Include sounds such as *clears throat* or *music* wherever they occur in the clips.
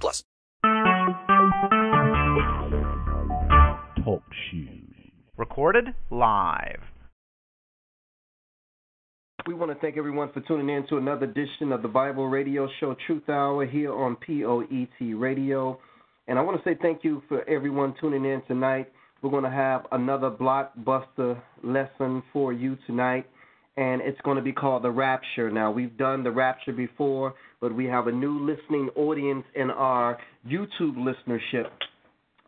plus. Talk shoes. Recorded live. We want to thank everyone for tuning in to another edition of the Bible Radio Show Truth Hour here on POET Radio. And I want to say thank you for everyone tuning in tonight. We're going to have another blockbuster lesson for you tonight, and it's going to be called The Rapture. Now, we've done The Rapture before, but we have a new listening audience in our YouTube listenership,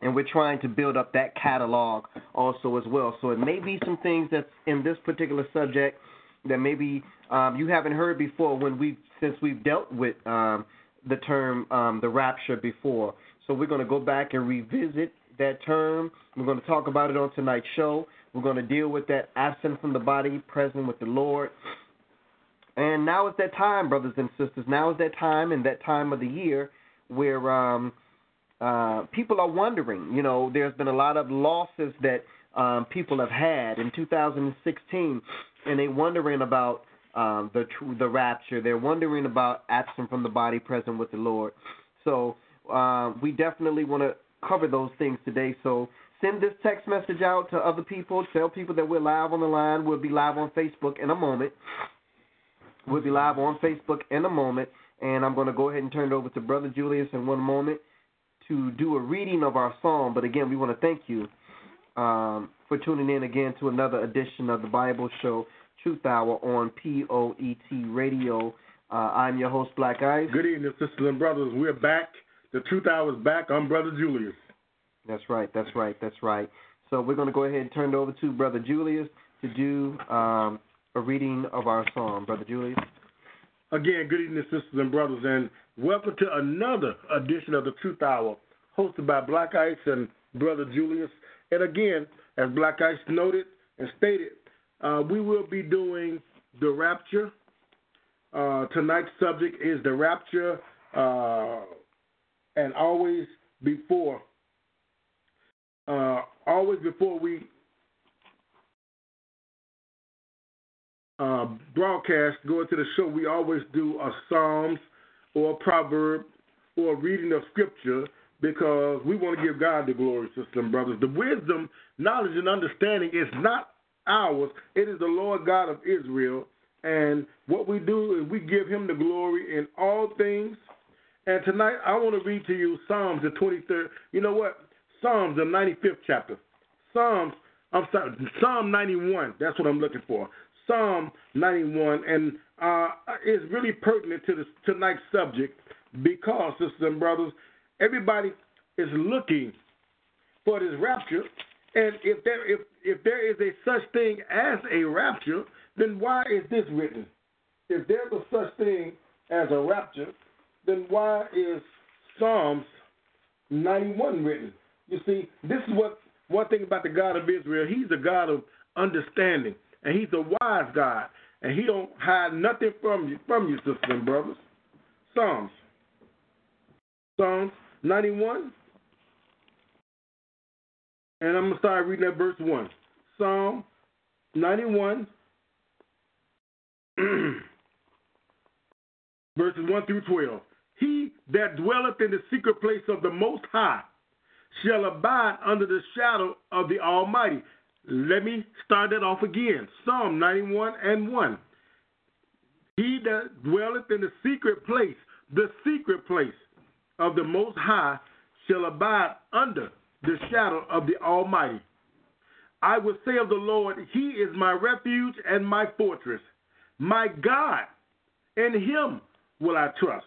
and we're trying to build up that catalog also as well. So it may be some things that's in this particular subject that maybe um, you haven't heard before when we since we've dealt with um, the term um, the rapture before. So we're going to go back and revisit that term. We're going to talk about it on tonight's show. We're going to deal with that absent from the body, present with the Lord. And now is that time, brothers and sisters. Now is that time and that time of the year where um, uh, people are wondering. You know, there's been a lot of losses that um, people have had in 2016, and they're wondering about um, the the rapture. They're wondering about absent from the body, present with the Lord. So uh, we definitely want to cover those things today. So send this text message out to other people. Tell people that we're live on the line. We'll be live on Facebook in a moment. We'll be live on Facebook in a moment. And I'm going to go ahead and turn it over to Brother Julius in one moment to do a reading of our psalm. But again, we want to thank you um, for tuning in again to another edition of the Bible Show Truth Hour on POET Radio. Uh, I'm your host, Black Ice. Good evening, sisters and brothers. We're back the truth hour is back. I'm Brother Julius. That's right. That's right. That's right. So we're going to go ahead and turn it over to Brother Julius to do um, a reading of our psalm. Brother Julius. Again, good evening, sisters and brothers, and welcome to another edition of the Truth Hour, hosted by Black Ice and Brother Julius. And again, as Black Ice noted and stated, uh, we will be doing the rapture. Uh, tonight's subject is the rapture. Uh, and always before uh, always before we uh, broadcast, go into the show, we always do a Psalms or a proverb or a reading of Scripture because we want to give God the glory, and brothers. The wisdom, knowledge, and understanding is not ours, it is the Lord God of Israel. And what we do is we give him the glory in all things and tonight I want to read to you Psalms, the 23rd. You know what? Psalms, the 95th chapter. Psalms, I'm sorry, Psalm 91. That's what I'm looking for. Psalm 91, and uh, it's really pertinent to this tonight's subject because, sisters and brothers, everybody is looking for this rapture. And if there if if there is a such thing as a rapture, then why is this written? If there's a such thing as a rapture, then why is Psalms 91 written? You see, this is what one thing about the God of Israel. He's a God of understanding, and He's a wise God, and He don't hide nothing from you, from you, sisters and brothers. Psalms, Psalms 91, and I'm gonna start reading at verse one. Psalm 91. *clears throat* verses 1 through 12. He that dwelleth in the secret place of the Most High shall abide under the shadow of the Almighty. Let me start that off again. Psalm 91 and 1. He that dwelleth in the secret place, the secret place of the Most High, shall abide under the shadow of the Almighty. I will say of the Lord, He is my refuge and my fortress, my God. In Him will I trust.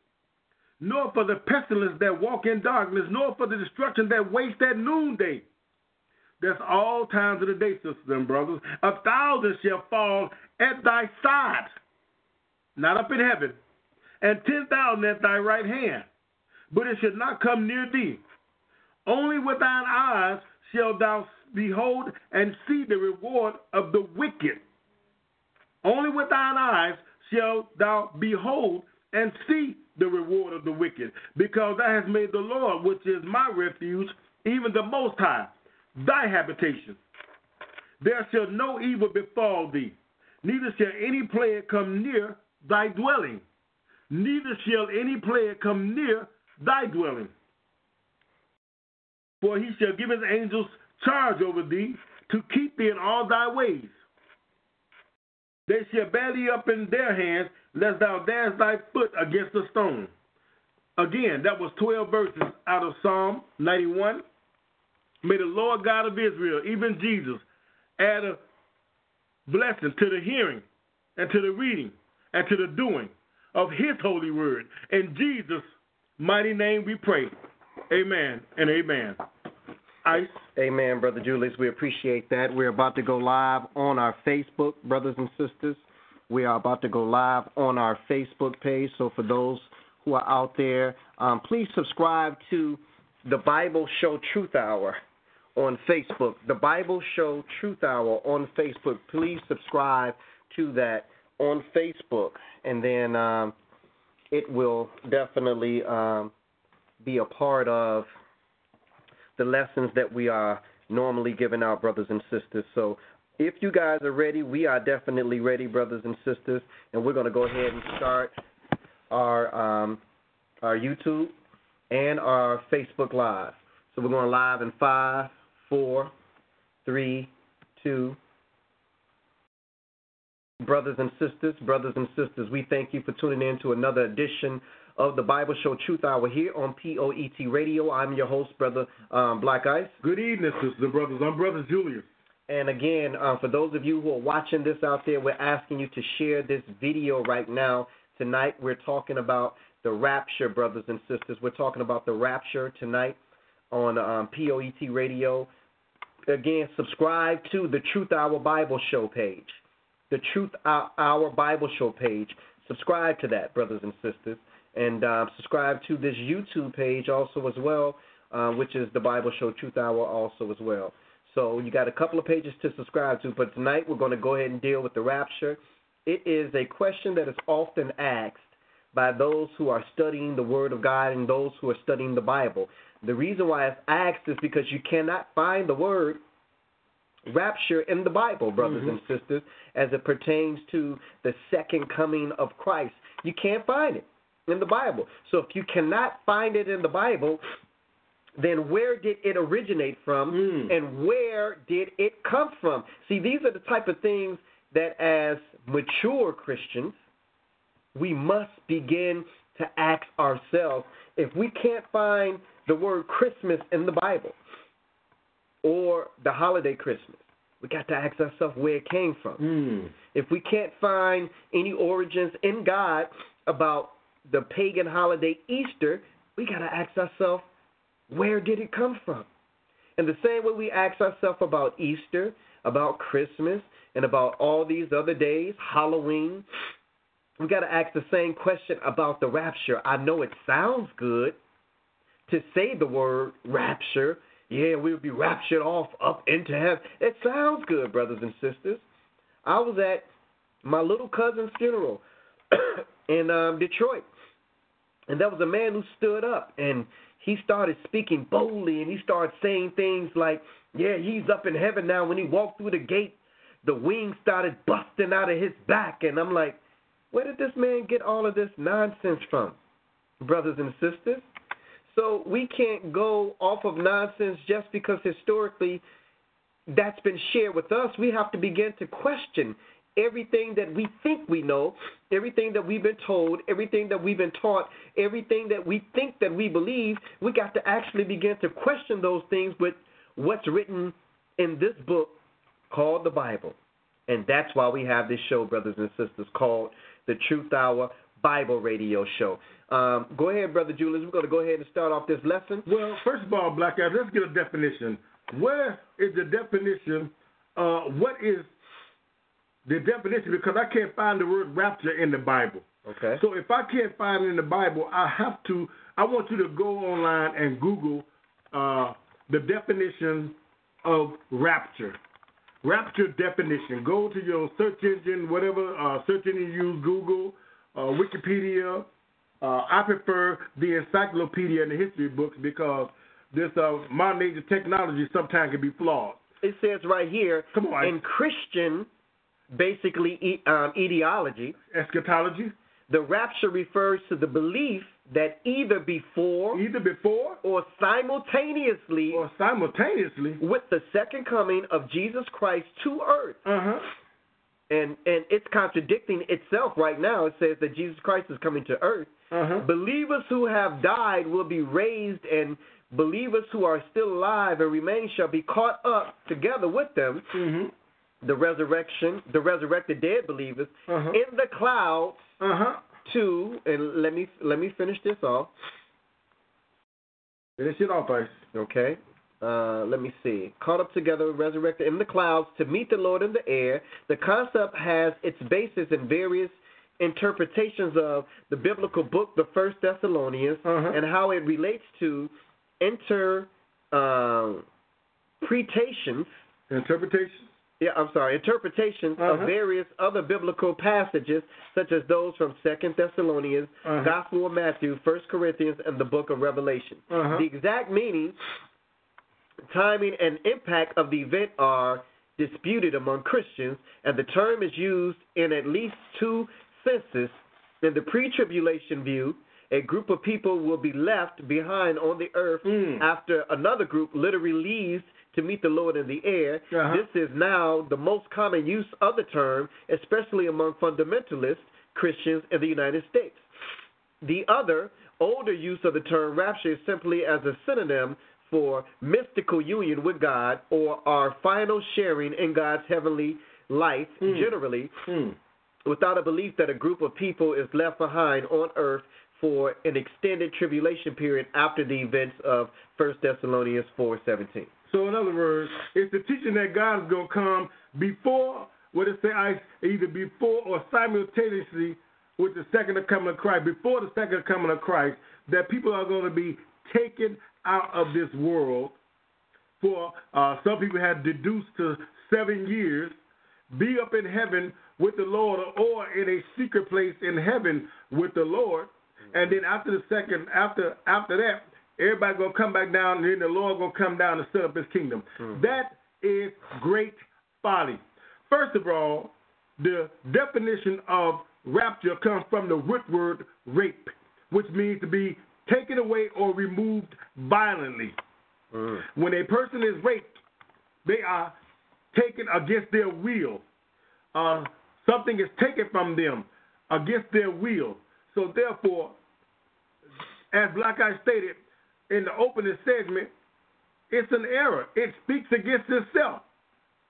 nor for the pestilence that walk in darkness, nor for the destruction that wastes at noonday. That's all times of the day, sisters and brothers. A thousand shall fall at thy side, not up in heaven, and ten thousand at thy right hand, but it shall not come near thee. Only with thine eyes shall thou behold and see the reward of the wicked. Only with thine eyes shall thou behold and see the reward of the wicked, because thou hast made the Lord, which is my refuge, even the Most High, thy habitation. There shall no evil befall thee, neither shall any plague come near thy dwelling, neither shall any plague come near thy dwelling. For he shall give his angels charge over thee to keep thee in all thy ways. They shall bear thee up in their hands, lest thou dash thy foot against a stone. Again, that was 12 verses out of Psalm 91. May the Lord God of Israel, even Jesus, add a blessing to the hearing and to the reading and to the doing of his holy word. In Jesus' mighty name we pray. Amen and amen. Ice. Amen, Brother Julius. We appreciate that. We're about to go live on our Facebook, brothers and sisters. We are about to go live on our Facebook page. So for those who are out there, um, please subscribe to the Bible Show Truth Hour on Facebook. The Bible Show Truth Hour on Facebook. Please subscribe to that on Facebook, and then um, it will definitely um, be a part of the lessons that we are normally giving out, brothers and sisters. So if you guys are ready, we are definitely ready, brothers and sisters, and we're going to go ahead and start our um, our YouTube and our Facebook Live. So we're going live in five, four, three, two. Brothers and sisters, brothers and sisters, we thank you for tuning in to another edition of the Bible Show Truth Hour here on POET Radio. I'm your host, Brother um, Black Ice. Good evening, sisters and brothers. I'm Brother Julius. And again, uh, for those of you who are watching this out there, we're asking you to share this video right now. Tonight, we're talking about the rapture, brothers and sisters. We're talking about the rapture tonight on um, POET Radio. Again, subscribe to the Truth Hour Bible Show page. The Truth Hour Bible Show page. Subscribe to that, brothers and sisters and uh, subscribe to this YouTube page also as well, uh, which is the Bible Show Truth Hour also as well. So you got a couple of pages to subscribe to, but tonight we're going to go ahead and deal with the rapture. It is a question that is often asked by those who are studying the Word of God and those who are studying the Bible. The reason why it's asked is because you cannot find the word rapture in the Bible, brothers mm-hmm. and sisters, as it pertains to the second coming of Christ. You can't find it in the Bible. So if you cannot find it in the Bible, then where did it originate from mm. and where did it come from? See, these are the type of things that as mature Christians, we must begin to ask ourselves if we can't find the word Christmas in the Bible or the holiday Christmas. We got to ask ourselves where it came from. Mm. If we can't find any origins in God about the pagan holiday Easter, we got to ask ourselves, where did it come from? And the same way we ask ourselves about Easter, about Christmas, and about all these other days, Halloween, we got to ask the same question about the rapture. I know it sounds good to say the word rapture. Yeah, we'll be raptured off up into heaven. It sounds good, brothers and sisters. I was at my little cousin's funeral *coughs* in um, Detroit. And there was a man who stood up and he started speaking boldly and he started saying things like, Yeah, he's up in heaven now. When he walked through the gate, the wings started busting out of his back. And I'm like, Where did this man get all of this nonsense from, brothers and sisters? So we can't go off of nonsense just because historically that's been shared with us. We have to begin to question everything that we think we know, everything that we've been told, everything that we've been taught, everything that we think that we believe, we got to actually begin to question those things with what's written in this book called the Bible. And that's why we have this show, brothers and sisters, called the Truth Hour Bible Radio Show. Um, go ahead, Brother Julius. We're going to go ahead and start off this lesson. Well, first of all, Black Ice, let's get a definition. Where is the definition? Uh, what is the definition? Because I can't find the word rapture in the Bible. Okay. So if I can't find it in the Bible, I have to. I want you to go online and Google uh, the definition of rapture. Rapture definition. Go to your search engine, whatever uh, search engine you use, Google, uh, Wikipedia. Uh, I prefer the encyclopedia and the history books because this uh, modern age of technology sometimes can be flawed. It says right here Come on. in Christian, basically e- um, ideology, Eschatology, the rapture refers to the belief that either before either before or simultaneously or simultaneously. with the second coming of Jesus Christ to earth. Uh huh. And and it's contradicting itself right now. It says that Jesus Christ is coming to earth. Uh huh. Believers who have died will be raised and believers who are still alive and remain shall be caught up together with them. Mm-hmm. The resurrection, the resurrected dead believers Uh-huh. in the clouds Uh huh. to and let me let me finish this off. Finish it off, Ice. Okay. Uh, let me see. Caught up together, resurrected in the clouds to meet the Lord in the air. The concept has its basis in various interpretations of the biblical book, the First Thessalonians, Uh-huh. and how it relates to inter um, interpretations. Yeah, I'm sorry, interpretations of Uh-huh. various other biblical passages, such as those from Second Thessalonians, Uh-huh. Gospel of Matthew, First Corinthians, and the Book of Revelation. Uh-huh. The exact meaning, timing, and impact of the event are disputed among Christians, and the term is used in at least two senses. In the pre-tribulation view, a group of people will be left behind on the earth Mm. after another group literally leaves to meet the Lord in the air. Uh-huh. This is now the most common use of the term, especially among fundamentalist Christians in the United States. The other, older use of the term rapture is simply as a synonym for mystical union with God or our final sharing in God's heavenly life, Hmm. generally, Mm. without a belief that a group of people is left behind on earth for an extended tribulation period after the events of 1 Thessalonians 4:17. So in other words, it's the teaching that God is gonna come before what it say either before or simultaneously with the second coming of Christ, before the second coming of Christ, that people are gonna be taken out of this world for uh, some people have deduced to seven years, be up in heaven with the Lord or in a secret place in heaven with the Lord. And then after the second, after after that, everybody gonna come back down, and then the Lord gonna come down and set up His kingdom. That is great folly. First of all, the definition of rapture comes from the root word rape, which means to be taken away or removed violently. When a person is raped, they are taken against their will. Uh, something is taken from them against their will. So therefore, as Black Ice stated in the opening segment, it's an error. It speaks against itself.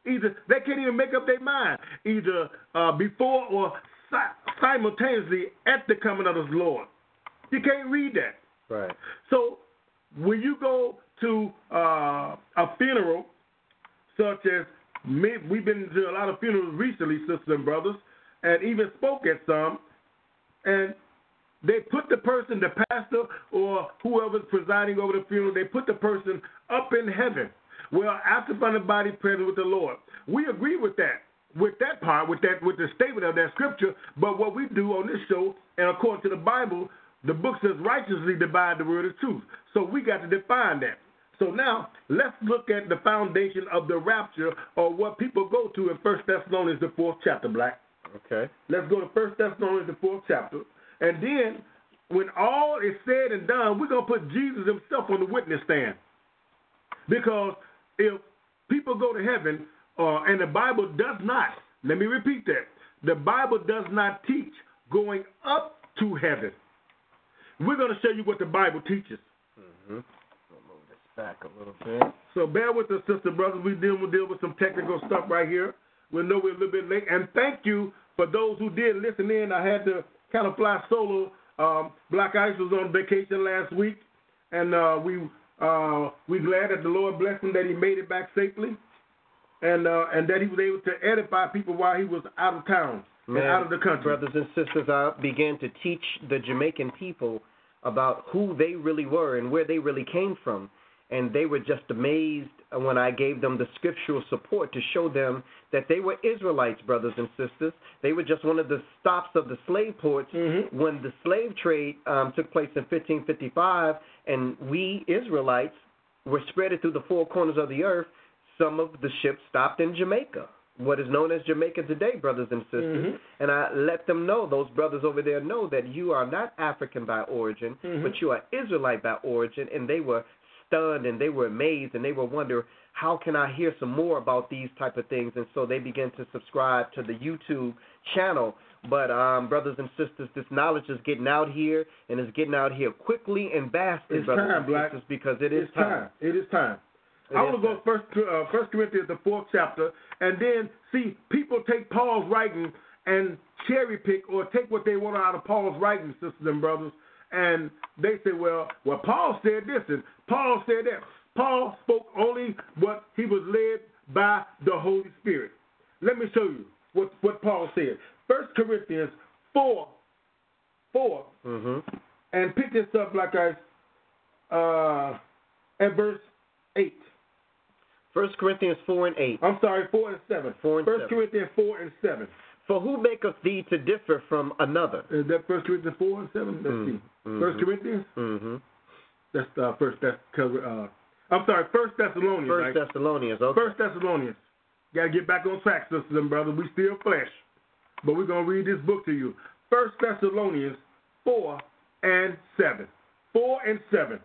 Either they can't even make up their mind, either uh, before or si- simultaneously at the coming of the Lord. You can't read that. Right. So when you go to uh, a funeral, such as me, we've been to a lot of funerals recently, sisters and brothers, and even spoke at some, and they put the person, the pastor or whoever's presiding over the funeral, they put the person up in heaven. Well, after from the body present with the Lord. We agree with that, with that part, with that, with the statement of that scripture. But what we do on this show, and according to the Bible, the book says righteously divide the word of truth. So we got to define that. So now let's look at the foundation of the rapture, or what people go to in First Thessalonians the fourth chapter. Black. Okay. Let's go to First Thessalonians the fourth chapter, and then when all is said and done, we're gonna put Jesus himself on the witness stand. Because if people go to heaven, uh, and the Bible does not, let me repeat that, the Bible does not teach going up to heaven. We're gonna show you what the Bible teaches. back a little bit. So bear with us, sister brothers. We deal with deal with some technical stuff right here. We know we're a little bit late, and thank you for those who did listen in. I had to kind of fly solo. Um, Black Ice was on vacation last week, and uh, we uh, we glad that the Lord blessed him that he made it back safely, and uh, and that he was able to edify people while he was out of town and out of the country. Brothers and sisters, I began to teach the Jamaican people about who they really were and where they really came from. And they were just amazed when I gave them the scriptural support to show them that they were Israelites, brothers and sisters. They were just one of the stops of the slave ports Mhm. when the slave trade um, took place in 1555, and we Israelites were spread through the four corners of the earth. Some of the ships stopped in Jamaica, what is known as Jamaica today, brothers and sisters. Mhm. And I let them know, those brothers over there know that you are not African by origin, Mhm. but you are Israelite by origin. And they were stunned and they were amazed and they were wondering, how can I hear some more about these type of things? And so they began to subscribe to the YouTube channel. But um, brothers and sisters, this knowledge is getting out here and it's getting out here quickly and vastly, It's brothers time, and Black. sisters, because it is it's time. It is time. It I want to go first to uh, First Corinthians, the fourth chapter, and then see people take Paul's writing and cherry pick or take what they want out of Paul's writing, sisters and brothers, and they say, well, well, Paul said this and Paul said that. Paul spoke only what he was led by the Holy Spirit. Let me show you what what Paul said. First Corinthians four, four, hmm and pick this up like I uh at verse eight. First Corinthians 4 and 8. I'm sorry, four and seven. Four and First seven. Corinthians four and seven. For who maketh thee to differ from another? Is that First Corinthians four and seven? Let's Mm, see. mhm. First Corinthians. hmm That's uh, first. That's uh, I'm sorry. First Thessalonians. First right? Thessalonians. Okay. First Thessalonians. Got to get back on track, sisters and brothers. We still flesh, but we're gonna read this book to you. First Thessalonians four and seven. Four and seven.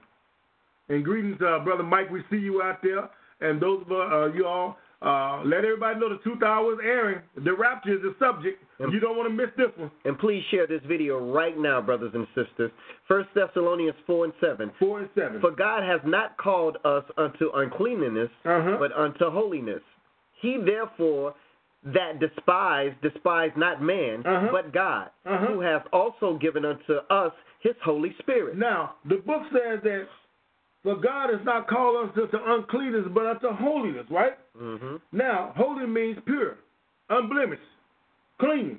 And greetings, uh, brother Mike. We see you out there, and those of uh, you all. Uh, let everybody know the truth hour is airing. The rapture is the subject. You don't want to miss this one. And please share this video right now, brothers and sisters. First Thessalonians 4 and 7. Four and seven. For God has not called us unto uncleanness, Uh-huh. but unto holiness. He therefore that despise, despise not man, Uh-huh. but God, Uh-huh. who hath also given unto us his Holy Spirit. Now, the book says that for God has not called us to uncleanness, but unto holiness, right? hmm Now, holy means pure, unblemished, clean.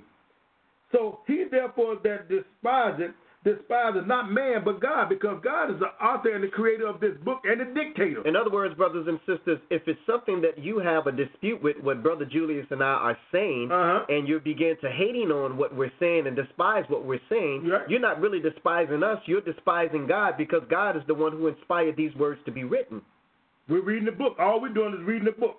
So he therefore that despises despises not man but God, because God is the author and the creator of this book and the dictator. In other words, brothers and sisters, if it's something that you have a dispute with what Brother Julius and I are saying, Uh-huh. and you begin to hating on what we're saying and despise what we're saying, Right. you're not really despising us. You're despising God because God is the one who inspired these words to be written. We're reading the book. All we're doing is reading the book.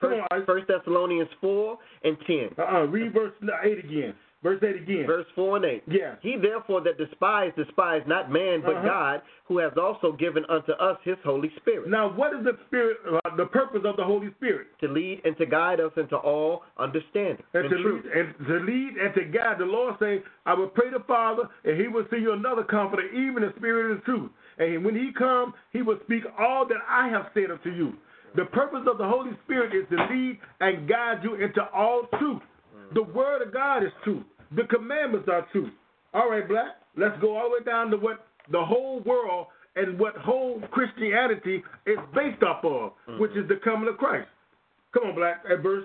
First, on. First Thessalonians 4 and 10. Uh-uh. Read verse 8 again. Verse 8 again. Verse 4 and 8. Yeah. He therefore that despise, despise not man, but Uh-huh. God, who has also given unto us his Holy Spirit, Now, what is the spirit, uh, the purpose of the Holy Spirit? to lead and to guide us into all understanding and, and to truth. lead, and to lead and to guide. The Lord say, I will pray the Father, and He will send you another comforter, even the Spirit of truth. And when He comes, He will speak all that I have said unto you. The purpose of the Holy Spirit is to lead and guide you into all truth. The Word of God is truth. The commandments are true. All right, Black, let's go all the way down to what the whole world and what whole Christianity is based off of, mm-hmm. which is the coming of Christ. Come on, Black, at verse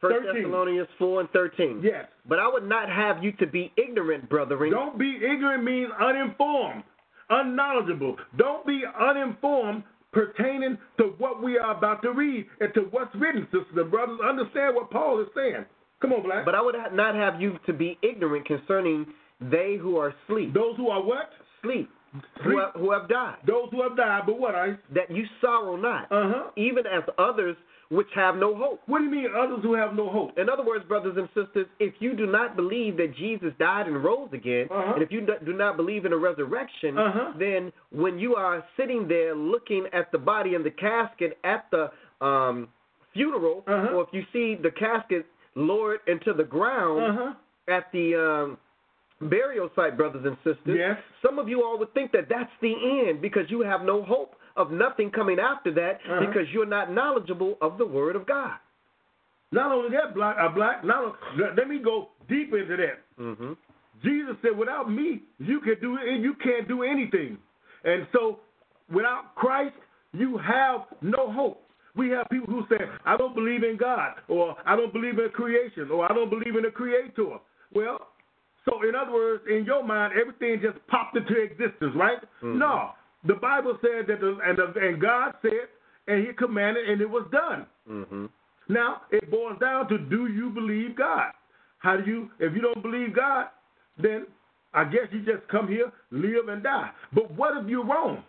First 13. Thessalonians 4 and 13. Yes. But I would not have you to be ignorant, brethren. Don't be ignorant means uninformed, unknowledgeable. Don't be uninformed pertaining to what we are about to read and to what's written, sisters and brothers. Understand what Paul is saying. Come on, Black. But I would not have you to be ignorant concerning they who are asleep. Those who are what? Sleep. Who have, who have died. Those who have died, but what, I? That you sorrow not, Uh huh. even as others which have no hope. What do you mean, others who have no hope? In other words, brothers and sisters, if you do not believe that Jesus died and rose again, Uh-huh. and if you do not believe in a resurrection, Uh-huh. then when you are sitting there looking at the body in the casket at the um, funeral, Uh-huh. or if you see the casket lowered into the ground Uh huh. at the um, burial site, brothers and sisters, Yes. some of you all would think that that's the end because you have no hope of nothing coming after that Uh-huh. because you're not knowledgeable of the Word of God. Not only that, black, uh, black. Not let, let me go deep into that. Mm-hmm. Jesus said, "Without me, you can do and you can't do anything." And so, without Christ, you have no hope. We have people who say, "I don't believe in God," or "I don't believe in creation," or "I don't believe in a creator." Well, so in other words, in your mind, everything just popped into existence, right? No, the Bible said that, the, and the, and God said, and He commanded, and it was done. Mm-hmm. Now it boils down to do you believe God? How do you if you don't believe God, then I guess you just come here, live and die. But what if you're wrong?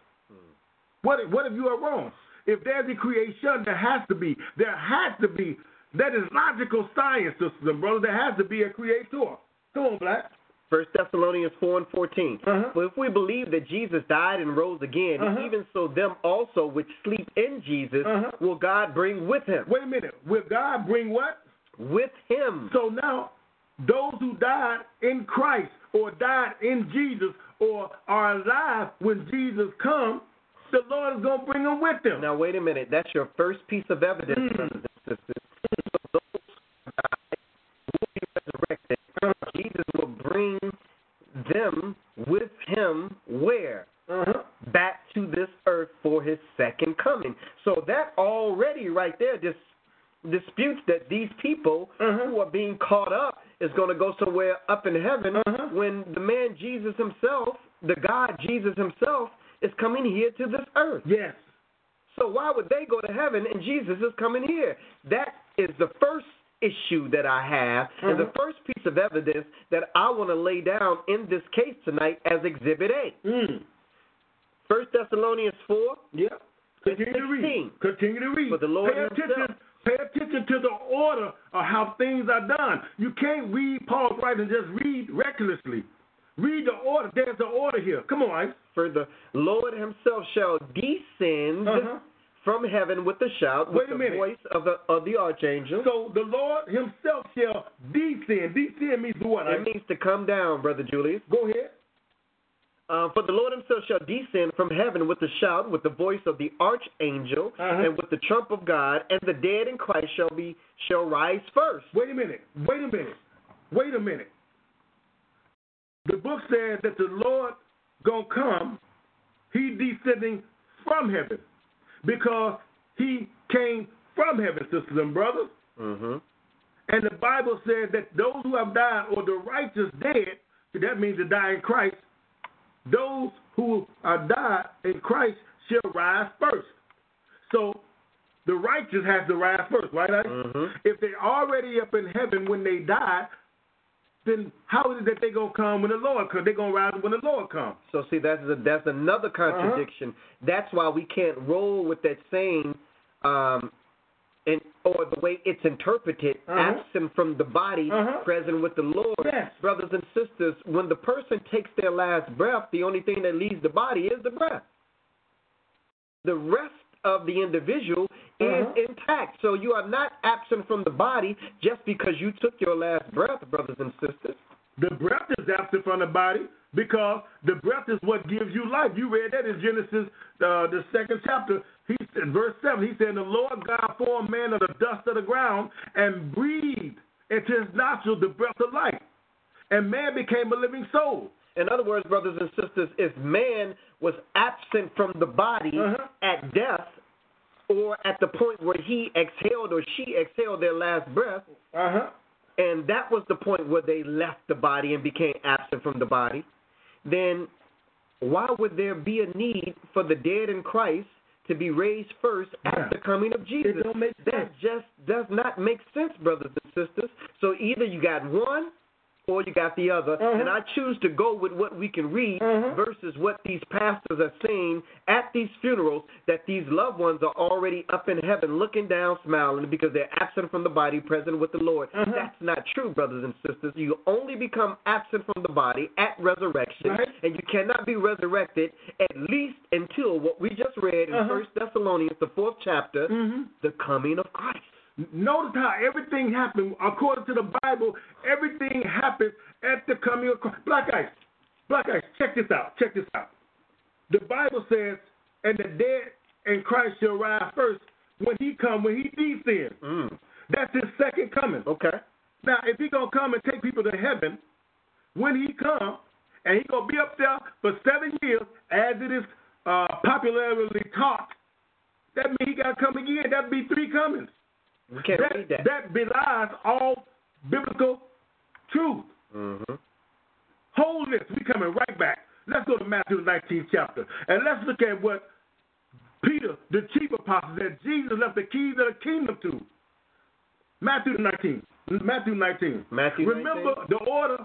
What if, what if you are wrong? If there's a creation, there has to be. There has to be. That is logical science, sisters and brothers. There has to be a creator. Come on, black. First Thessalonians four and 14 Uh-huh. For if we believe that Jesus died and rose again, Uh-huh. even so them also which sleep in Jesus Uh-huh. will God bring with him. Wait a minute. Will God bring what? With him. So now, those who died in Christ or died in Jesus or are alive when Jesus comes, the Lord is going to bring them with them. Now wait a minute. That's your first piece of evidence, Mm. brothers and sisters. So those who die will be resurrected. Jesus will bring them with him where? Uh-huh. Back to this earth for his second coming. So that already right there dis- disputes that these people Uh-huh. who are being caught up is going to go somewhere up in heaven Uh-huh. when the man Jesus himself, the God Jesus himself, is coming here to this earth. Yes. So why would they go to heaven and Jesus is coming here? That is the first issue that I have, and the Mhm. first piece of evidence that I want to lay down in this case tonight as Exhibit A. Mm. First Thessalonians four. Yeah. Continue to read. Continue to read. For the Lord pay attention. himself. Pay attention to the order of how things are done. You can't read Paul's writing and just read recklessly. Read the order. There's the order here. Come on, Ice. For the Lord Himself shall descend Uh-huh. from heaven with a shout, with Wait a the minute. voice of the of the archangel. So the Lord Himself shall descend. Descend means what? it means to come down, brother Julius. Go ahead. Uh, for the Lord himself shall descend from heaven with a shout, with the voice of the archangel, Uh-huh. and with the trump of God, and the dead in Christ shall be shall rise first. Wait a minute. Wait a minute. Wait a minute. The book says that the Lord gonna come. He descending from heaven because he came from heaven, sisters and brothers. Mm-hmm. And the Bible says that those who have died or the righteous dead, that means to die in Christ, those who are died in Christ shall rise first. So the righteous has to rise first, right? Mhm. If they're already up in heaven when they die, then how is it that they're going to come when the Lord comes? They're going to rise when the Lord comes. So see, that's a, that's another contradiction. That's why we can't roll with that saying, um, and or the way it's interpreted, Uh-huh. absent from the body, Uh-huh. present with the Lord. Yes. Brothers and sisters, when the person takes their last breath, the only thing that leaves the body is the breath. The rest of the individual Uh-huh. is intact. So you are not absent from the body just because you took your last breath, brothers and sisters. The breath is absent from the body because the breath is what gives you life. You read that in Genesis, uh, the second chapter. He said, verse seven. He said, "The Lord God formed man of the dust of the ground and breathed into his nostrils the breath of life, and man became a living soul." In other words, brothers and sisters, if man was absent from the body Uh-huh. at death or at the point where he exhaled or she exhaled their last breath, Uh huh. and that was the point where they left the body and became absent from the body, then why would there be a need for the dead in Christ to be raised first Yeah. at the coming of Jesus? that just does not make sense, brothers and sisters. So either you got one or you got the other, Uh-huh. and I choose to go with what we can read Uh-huh. versus what these pastors are saying at these funerals that these loved ones are already up in heaven looking down smiling because they're absent from the body present with the Lord. Uh-huh. That's not true, brothers and sisters. You only become absent from the body at resurrection, Right. and you cannot be resurrected at least until what we just read in Uh-huh. First Thessalonians, the fourth chapter, Mhm. the coming of Christ. Notice how everything happened according to the Bible. Everything happens at the coming of Christ. Black Ice, Black Ice. Check this out. Check this out. The Bible says, "And the dead in Christ shall rise first when He come, when He descends." Mm. That's His second coming. Okay. Now, if He gonna come and take people to heaven, when He come, and He gonna be up there for seven years, as it is uh, popularly taught, that means He gotta come again. That'd be three comings. We can't that, read that. that belies all biblical truth. Mm-hmm. Wholeness, we coming right back. Let's go to Matthew 19th chapter. And let's look at what Peter, the chief apostle, said Jesus left the keys of the kingdom to. Matthew 19. Matthew 19. Matthew Remember 19? the order,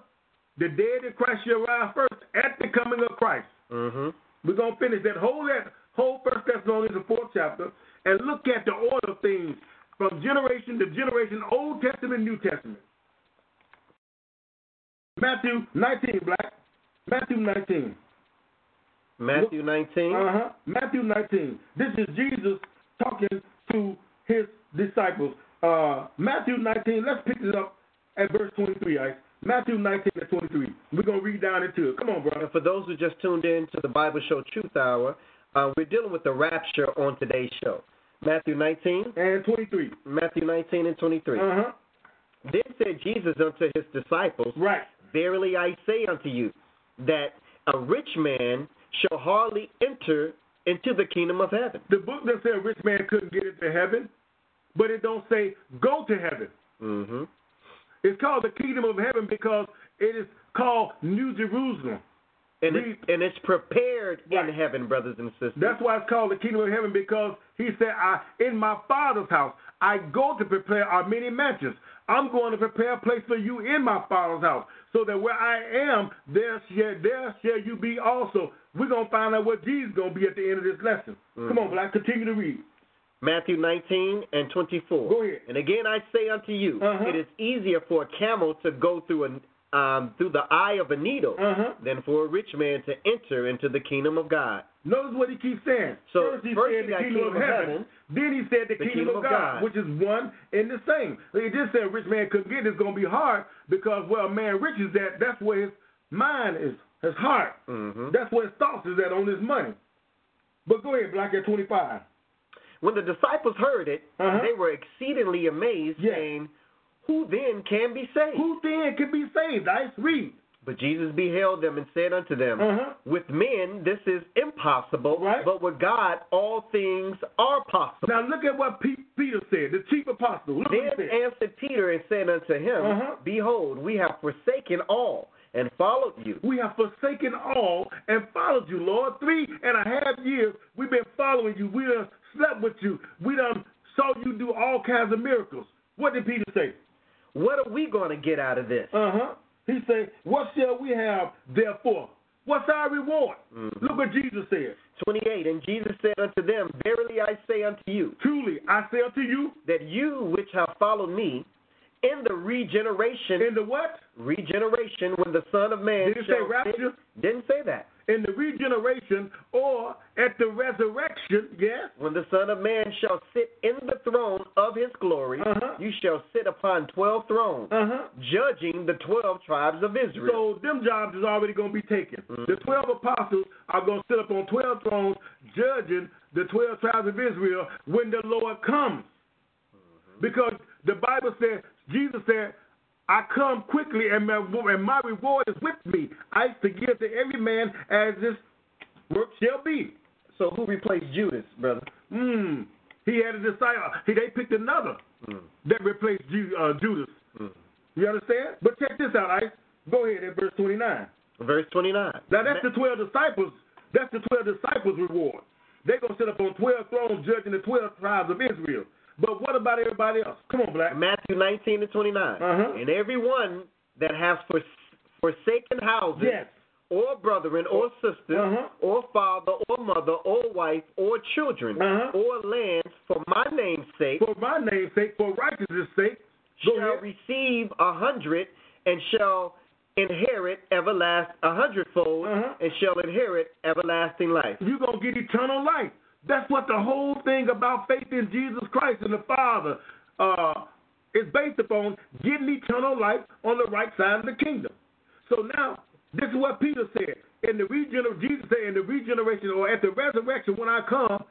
the dead in Christ shall rise first at the coming of Christ. Mm-hmm. We're gonna finish that whole that whole First Thessalonians the fourth chapter and look at the order of things from generation to generation, Old Testament, New Testament. Matthew 19, black. Matthew 19. Matthew 19. Uh huh. Matthew 19. This is Jesus talking to his disciples. Uh, Matthew 19. Let's pick it up at verse 23. Ice. Matthew 19 at 23. We're gonna read down into it. Come on, brother. And for those who just tuned in to the Bible Show Truth Hour, uh, we're dealing with the rapture on today's show. Matthew 19, And 23. Matthew 19 and 23. Uh huh. Then said Jesus unto his disciples, Right. Verily I say unto you, that a rich man shall hardly enter into the kingdom of heaven. The book doesn't say a rich man couldn't get into heaven, but it don't say go to heaven. Mm-hmm. It's called the kingdom of heaven because it is called New Jerusalem. And, it's, and it's prepared Right. in heaven, brothers and sisters. That's why it's called the kingdom of heaven because he said, I in my father's house, I go to prepare our many mansions. I'm going to prepare a place for you in my father's house, so that where I am, there shall there shall you be also. We're gonna find out what Jesus gonna be at the end of this lesson. Come on, Black, continue to read. Matthew 19 and 24. Go ahead. And again I say unto you, Uh-huh. it is easier for a camel to go through an um, through the eye of a needle Uh-huh. than for a rich man to enter into the kingdom of God. Notice what he keeps saying. So, first he first said he the got kingdom, of heaven, Then he said the, kingdom, of God, which is one and the same. He just said a rich man couldn't get it. It's going to be hard because where a man rich is at, that's where his mind is, his heart. Mhm. That's where his thoughts is at on his money. But go ahead, Black at 25. When the disciples heard it, Uh-huh. they were exceedingly amazed, Yes. saying, Who then can be saved? Who then can be saved? I read. But Jesus beheld them and said unto them, Uh-huh. With men this is impossible, Right. but with God all things are possible. Now look at what Pe- Peter said, the chief apostle. Look Then what he said. answered Peter and said unto him, Uh-huh. Behold, we have forsaken all and followed you. We have forsaken all and followed you, Lord. Three and a half years we've been following you. We done slept with you. We done saw you do all kinds of miracles. What did Peter say? What are we going to get out of this? Uh huh. He said, What shall we have therefore? What's our reward? Mhm. Look what Jesus said. 28 And Jesus said unto them, Verily I say unto you, Truly, I say unto you, that you which have followed me, in the regeneration, in the what? regeneration, when the Son of Man Did it say rapture? didn't say that. In the regeneration or at the resurrection, yes? When the Son of Man shall sit in the throne of his glory, Uh-huh. you shall sit upon twelve thrones, Uh huh. judging the twelve tribes of Israel. So them jobs is already going to be taken. Mhm. The 12 apostles are going to sit up on 12 thrones judging the 12 tribes of Israel when the Lord comes. Because the Bible says, Jesus said, I come quickly and my, and my reward is with me. I to give to every man as his work shall be. so who replaced Judas, brother? Hmm. He had a disciple. He, they picked another that replaced Ju, uh, Judas. You understand? But check this out, Ice. Go ahead at verse 29. Verse 29. Now that's the twelve disciples. That's the twelve disciples' reward. They're gonna sit up on twelve thrones judging the twelve tribes of Israel. But what about everybody else? Come on, Black. Matthew 19 and 29. Uh-huh. And everyone that has fors- forsaken houses, Yes. or brethren, or sister, Uh-huh. or father, or mother, or wife, or children, Uh-huh. or lands, for my name's sake, For my name's sake, for righteousness' sake, shall ahead. receive a hundred, and shall inherit everlasting a hundredfold, Uh-huh. and shall inherit everlasting life. You're gonna get eternal life. That's what the whole thing about faith in Jesus Christ and the Father, uh, is based upon getting eternal life on the right side of the kingdom. So now, this is what Peter said. In the regener- Jesus said, in the regeneration or at the resurrection, when I come,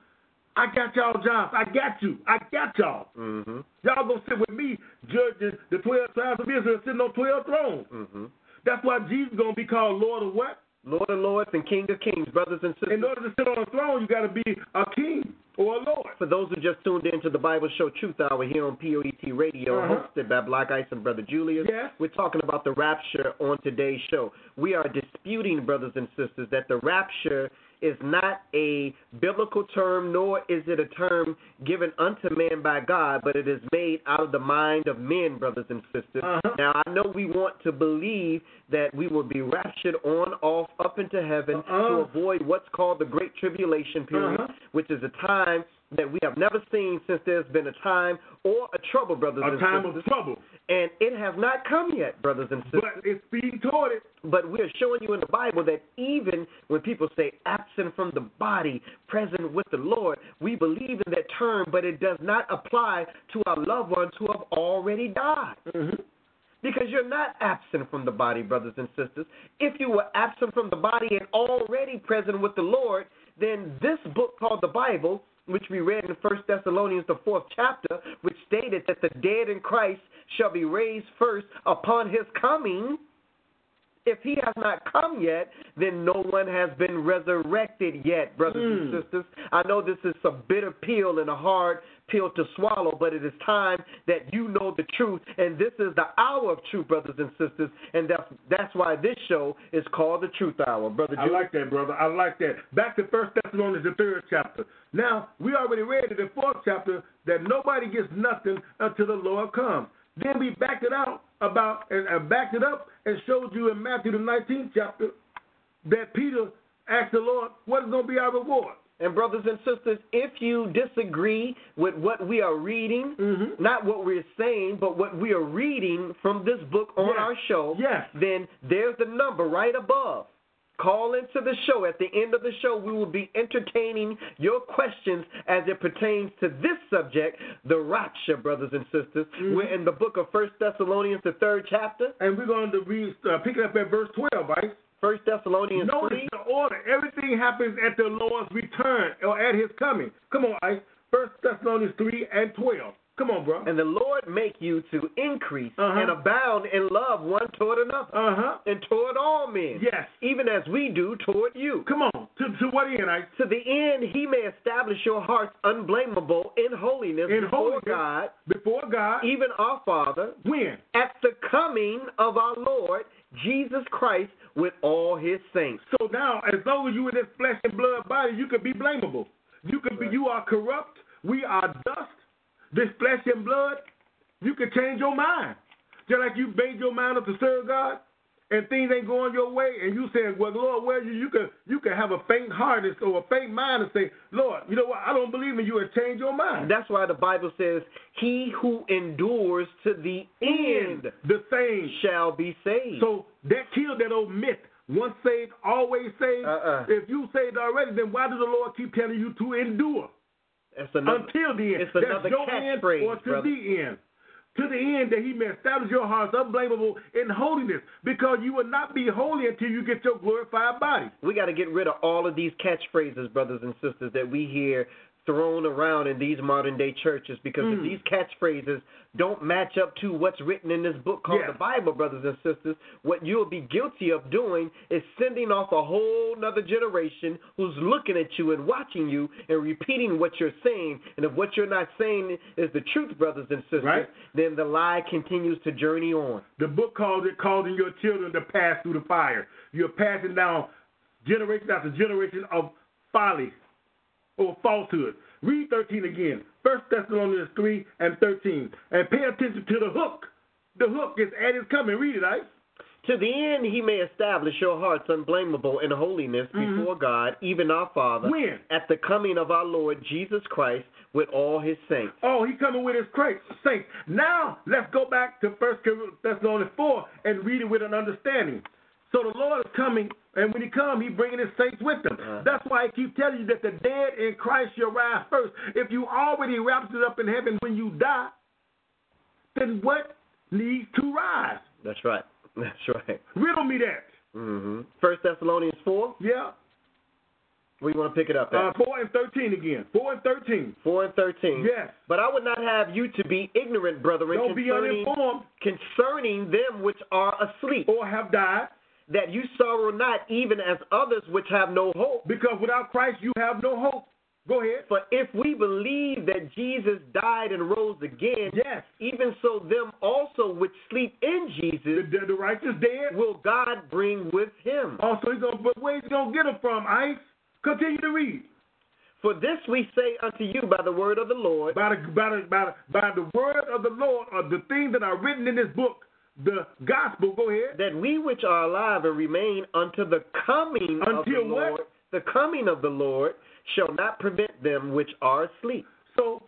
I got y'all jobs. I got you. I got y'all. Mm-hmm. Y'all gonna sit with me, judging the twelve tribes of Israel, sitting on twelve thrones. Mm-hmm. That's why Jesus gonna be called Lord of what? Lord of Lords and King of Kings, brothers and sisters. In order to sit on a throne, you got to be a king or a lord. For those who just tuned in to the Bible Show Truth Hour here on POET Radio, Uh-huh. hosted by Black Ice and Brother Julius, Yes. we're talking about the rapture on today's show. We are disputing, brothers and sisters, that the rapture is not a biblical term, nor is it a term given unto man by God, but it is made out of the mind of men, brothers and sisters. Uh-huh. Now, I know we want to believe that we will be raptured on, off, up into heaven Uh-uh. to avoid what's called the Great Tribulation period, Uh-huh. which is a time that we have never seen since there's been a time or a trouble, brothers A and sisters. A time of trouble. And it has not come yet, brothers and sisters. But it's being toward it. But we are showing you in the Bible that even when people say absent from the body, present with the Lord, we believe in that term, but it does not apply to our loved ones who have already died. Mm-hmm. Because you're not absent from the body, brothers and sisters. If you were absent from the body and already present with the Lord, then this book called the Bible, which we read in First Thessalonians, the fourth chapter, which stated that the dead in Christ shall be raised first upon his coming. If he has not come yet, then no one has been resurrected yet, brothers and Mm. sisters. I know this is a bitter pill and a hard pill to swallow, but it is time that you know the truth, and this is the hour of truth, brothers and sisters, and that's that's why this show is called the Truth Hour, brother. I Julius. like that, brother. I like that. Back to First Thessalonians, the third chapter. Now we already read in the fourth chapter that nobody gets nothing until the Lord comes. Then we backed it out about and, and backed it up and showed you in Matthew the nineteenth chapter that Peter asked the Lord, "What is going to be our reward?" And brothers and sisters, if you disagree with what we are reading, Mhm. not what we're saying, but what we are reading from this book on Yes. our show, Yes. then there's the number right above. Call into the show. At the end of the show, we will be entertaining your questions as it pertains to this subject, the rapture, brothers and sisters. Mm-hmm. We're in the book of First Thessalonians, the third chapter. And we're going to read, uh, pick up at verse twelve, right? First Thessalonians Notice 3. the order. Everything happens at the Lord's return or at His coming. Come on, Ike. First Thessalonians three and twelve. Come on, bro. And the Lord make you to increase Uh-huh. and abound in love one toward another. Uh huh. and toward all men. Yes. Even as we do toward you. Come on. To to what end, Ike? To the end he may establish your hearts unblameable in holiness In before holiness. God, Before God. even our Father, When? at the coming of our Lord Jesus Christ with all his saints. So now, as long as you in this flesh and blood body, you could be blamable. You could be. You are corrupt. We are dust. This flesh and blood. You can change your mind. Just like you made your mind up to serve God, and things ain't going your way, and you saying, "Well, Lord, where you?" You could you could have a faint heart and- or a faint mind and say, "Lord, you know what? I don't believe in you," and change your mind. That's why the Bible says, He who endures to the end the same. shall be saved. So that killed that old myth. Once saved, always saved. Uh-uh. If you saved already, then why does the Lord keep telling you to endure That's another, until the end? it's That's another your end catchphrase, or to brother. the end. To the end that he may establish your hearts unblameable in holiness, because you will not be holy until you get your glorified body. We got to get rid of all of these catchphrases, brothers and sisters, that we hear thrown around in these modern day churches because if Mm. these catchphrases don't match up to what's written in this book called Yeah. the Bible, brothers and sisters, what you'll be guilty of doing is sending off a whole nother generation who's looking at you and watching you and repeating what you're saying. And if what you're not saying is the truth, brothers and sisters, Right. then the lie continues to journey on. The book calls it causing your children to pass through the fire. You're passing down generation after generation of folly or falsehood. Read 13 again. First Thessalonians 3 and 13. And pay attention to the hook. The hook is at his coming. Read it, Ike. To the end he may establish your hearts unblameable in holiness mm-hmm. before God, even our Father, When? at the coming of our Lord Jesus Christ with all his saints. Oh, he coming with his cra- saints. Now let's go back to First Thessalonians 4 and read it with an understanding. So the Lord is coming, and when he comes, he bringing his saints with him. Uh-huh. That's why I keep telling you that the dead in Christ shall rise first. If you already raptured up in heaven when you die, then what needs to rise? That's right. *laughs* That's right. Riddle me that. Mm-hmm. First Thessalonians four. Yeah. You want to pick it up at? Uh, 4 and 13 again. 4 and 13. Four and thirteen. Yes. But I would not have you to be ignorant, brethren, Don't be uninformed concerning them which are asleep, or have died, that you sorrow not, even as others which have no hope. because without Christ you have no hope. Go ahead. For if we believe that Jesus died and rose again, Yes. even so them also which sleep in Jesus the, the righteous dead. will God bring with him. Also, he's gonna, but where's he going to get them from, Ice? Continue to read. For this we say unto you by the word of the Lord, By the, by, the, by, the, by the word of the Lord, or the things that are written in this book, the gospel, go ahead. that we which are alive and remain unto the coming of the what? Lord, the coming of the Lord shall not prevent them which are asleep. So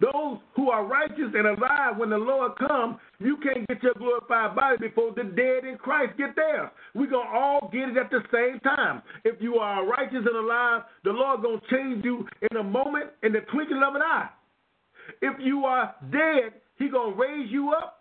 those who are righteous and alive when the Lord comes, you can't get your glorified body before the dead in Christ get there. We're going to all get it at the same time. If you are righteous and alive, the Lord going to change you in a moment, in the twinkling of an eye. If you are dead, he going to raise you up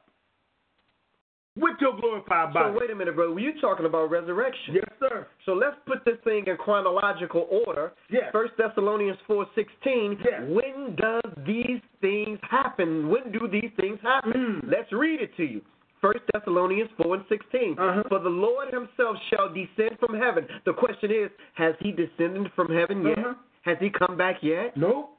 with your glorified body. So wait a minute, brother. Were you talking about resurrection? yes, sir. So let's put this thing in chronological order. Yes. First Thessalonians four sixteen. Yes. When does these things happen? When do these things happen? Mm. Let's read it to you. First Thessalonians four and 16 Uh-huh. For the Lord Himself shall descend from heaven. The question is, has He descended from heaven yet? Uh-huh. Has He come back yet? No.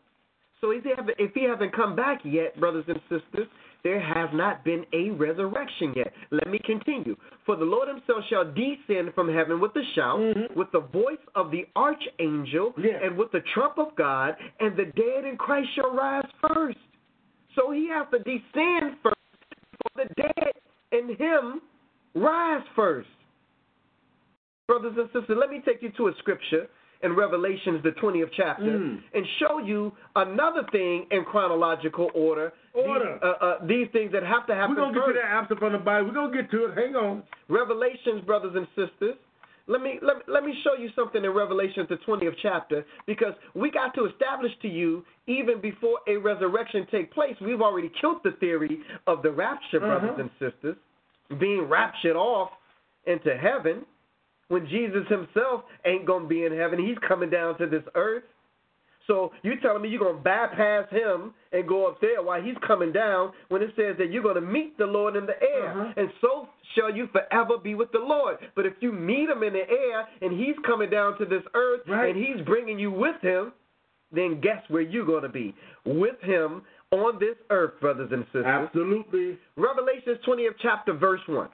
So if he haven't, if he hasn't come back yet, brothers and sisters, there has not been a resurrection yet. Let me continue. For the Lord himself shall descend from heaven with a shout, mm-hmm. with the voice of the archangel, Yeah. and with the trump of God, and the dead in Christ shall rise first. So he has to descend first for the dead in him rise first. Brothers and sisters, let me take you to a scripture in Revelations, the 20th chapter, Mm. and show you another thing in chronological order. Order. These, uh, uh, these things that have to happen We're going to get to that after from the Bible. We're going to get to it. Hang on. Revelations, brothers and sisters. Let me, let, let me show you something in Revelations, the 20th chapter, because we got to establish to you, even before a resurrection take place, we've already killed the theory of the rapture, brothers Uh-huh. and sisters, being raptured off into heaven when Jesus himself ain't going to be in heaven. He's coming down to this earth. So you telling me you're going to bypass him and go up there while he's coming down when it says that you're going to meet the Lord in the air. Uh-huh. And so shall you forever be with the Lord. But if you meet him in the air and he's coming down to this earth Right. and he's bringing you with him, then guess where you're going to be? With him on this earth, brothers and sisters. Absolutely. Revelations 20th chapter, verse 1.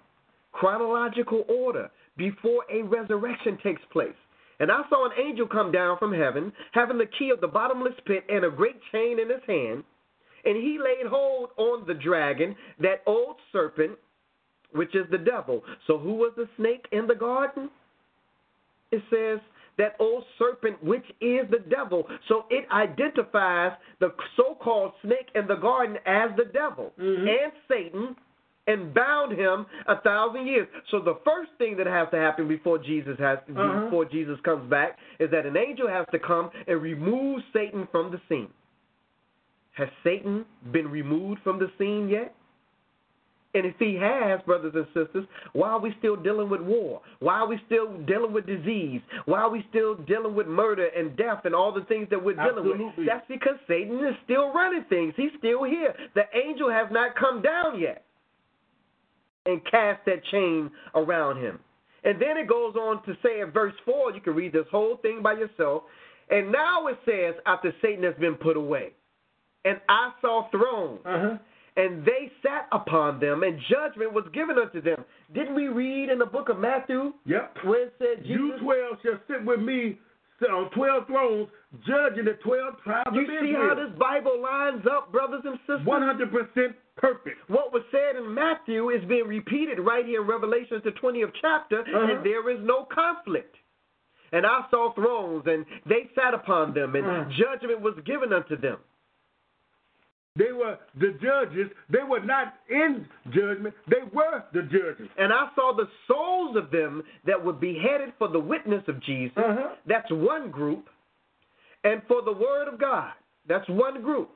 Chronological order before a resurrection takes place. And I saw an angel come down from heaven, having the key of the bottomless pit and a great chain in his hand. And he laid hold on the dragon, that old serpent, which is the devil. So who was the snake in the garden? It says that old serpent, which is the devil. So it identifies the so called snake in the garden as the devil mm-hmm. and Satan and bound him a thousand years. So the first thing that has to happen before Jesus has Uh-huh. before Jesus comes back is that an angel has to come and remove Satan from the scene. Has Satan been removed from the scene yet? And if he has, brothers and sisters, why are we still dealing with war? Why are we still dealing with disease? Why are we still dealing with murder and death and all the things that we're dealing Absolutely. with? That's because Satan is still running things. He's still here. The angel has not come down yet and cast that chain around him. And then it goes on to say in verse 4, you can read this whole thing by yourself. And now it says, after Satan has been put away, and I saw thrones, Uh-huh. and they sat upon them, and judgment was given unto them. Didn't we read in the book of Matthew Yep. where it said You twelve shall sit with me on twelve thrones, judging the twelve tribes You of see how this Bible lines up, brothers and sisters? One hundred percent perfect. What was said in Matthew is being repeated right here in Revelation, the 20th chapter, Uh-huh. and there is no conflict. And I saw thrones, and they sat upon them, and Mm. judgment was given unto them. They were the judges. They were not in judgment. They were the judges. And I saw the souls of them that were beheaded for the witness of Jesus. Uh-huh. That's one group. And for the word of God. That's one group.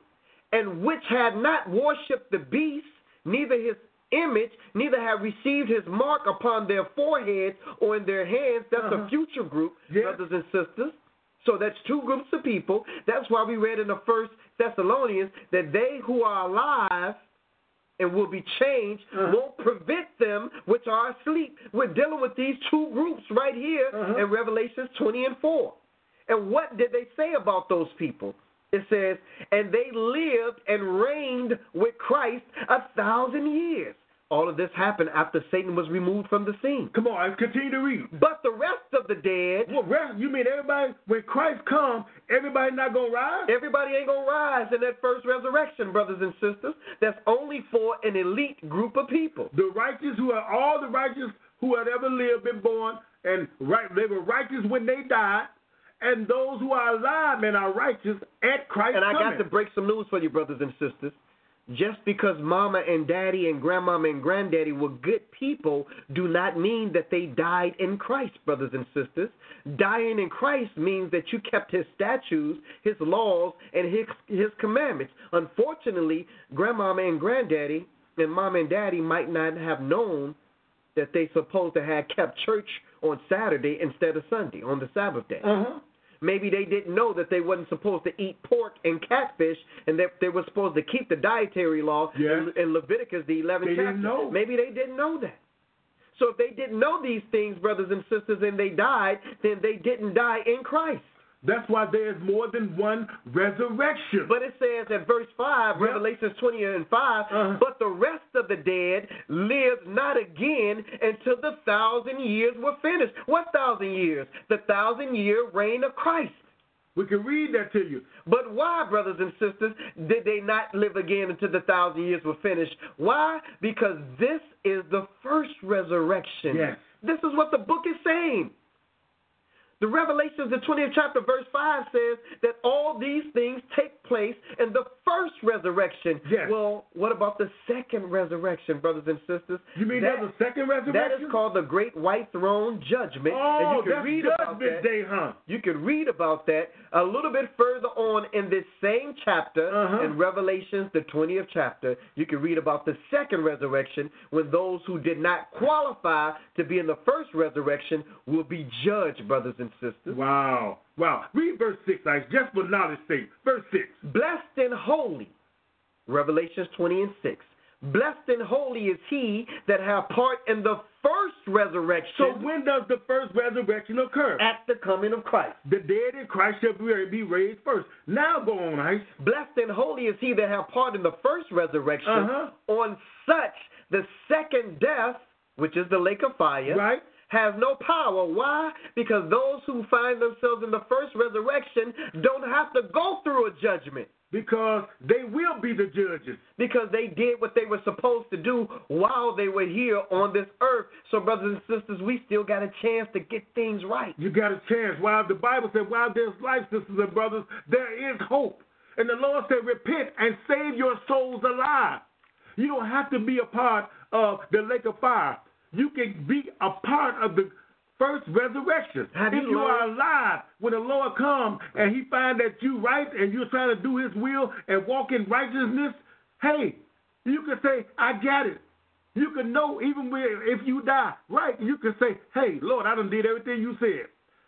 And which had not worshipped the beast neither his image, neither have received his mark upon their foreheads or in their hands. That's Uh-huh. a future group, Yeah. brothers and sisters. So that's two groups of people. That's why we read in the first Thessalonians that they who are alive and will be changed Uh-huh. won't prevent them which are asleep. We're dealing with these two groups right here Uh-huh. in Revelations 20 and 4. And what did they say about those people? It says, and they lived and reigned with Christ a thousand years. All of this happened after Satan was removed from the scene. Come on, I continue to read. But the rest of the dead, Well, rest, you mean everybody, when Christ comes, everybody not going to rise? everybody ain't going to rise in that first resurrection, brothers and sisters. That's only for an elite group of people. The righteous who are all the righteous who had ever lived, been born, and right, they were righteous when they died, and those who are alive and are righteous at Christ And I coming. got to break some news for you, brothers and sisters. Just because mama and daddy and grandmama and granddaddy were good people do not mean that they died in Christ, brothers and sisters. Dying in Christ means that you kept his statutes, his laws, and his, his commandments. Unfortunately, grandmama and granddaddy and mom and daddy might not have known that they supposed to have kept church on Saturday instead of Sunday, on the Sabbath day. Uh-huh. Maybe they didn't know that they wasn't supposed to eat pork and catfish, and that they were supposed to keep the dietary law Yeah. in, in Leviticus, the 11th They chapter. didn't know. Maybe they didn't know that. So if they didn't know these things, brothers and sisters, and they died, then they didn't die in Christ. That's why there's more than one resurrection. But it says at verse 5, Yep. Revelations 20 and 5, Uh-huh. but the rest of the dead lived not again until the thousand years were finished. What thousand years? The thousand year reign of Christ. we can read that to you. But why, brothers and sisters, did they not live again until the thousand years were finished? Why? Because this is the first resurrection. Yes. This is what the book is saying. The Revelations, the 20th chapter, verse 5 says that all these things take place in the first resurrection. Yes. Well, what about the second resurrection, brothers and sisters? You mean that, there's a second resurrection? that is called the Great White Throne Judgment. Oh, and you can that's read about Judgment that. Day, huh? You can read about that a little bit further on in this same chapter, Uh-huh. in Revelations, the 20th chapter. You can read about the second resurrection when those who did not qualify to be in the first resurrection will be judged, brothers and sisters. Wow. Wow. Read verse 6, Ice, just for knowledge sake. Verse 6. Blessed and holy, Revelations 20 and 6. Blessed and holy is he that have part in the first resurrection So when does the first resurrection occur? at the coming of Christ. The dead in Christ shall be be raised first. Now go on, Ice. Blessed and holy is he that have part in the first resurrection. Uh-huh. On such, the second death, which is the lake of fire, Right? Has no power. Why? Because those who find themselves in the first resurrection don't have to go through a judgment. Because they will be the judges. Because they did what they were supposed to do while they were here on this earth. So, brothers and sisters, we still got a chance to get things right. You got a chance. While the Bible said, while there's life, sisters and brothers, there is hope. And the Lord said, repent and save your souls alive. You don't have to be a part of the lake of fire. You can be a part of the first resurrection. Have if you are alive, when the Lord comes and he find that you right and you're trying to do his will and walk in righteousness, hey, you can say, I got it. You can know even if you die, right? You can say, hey, Lord, I done did everything you said.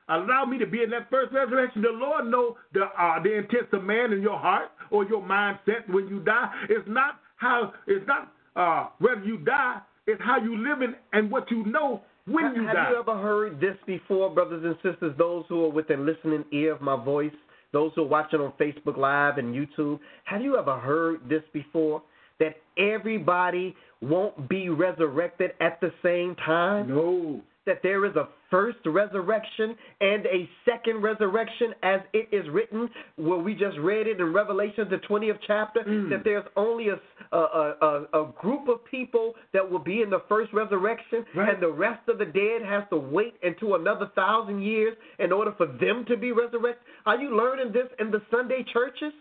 Allow me to be in that first resurrection. The Lord know the uh, the intents of man in your heart or your mindset when you die. It's not how it's not uh, whether you die. It's how you living and what you know when have you have die. you ever heard this before, brothers and sisters? Those who are within listening ear of my voice, those who are watching on Facebook Live and YouTube, have you ever heard this before? That everybody won't be resurrected at the same time? no. That there is a first resurrection and a second resurrection as it is written where we just read it in revelation the 20th chapter Mm. that there's only a, a, a, a group of people that will be in the first resurrection Right. and the rest of the dead has to wait until another thousand years in order for them to be resurrected are you learning this in the sunday churches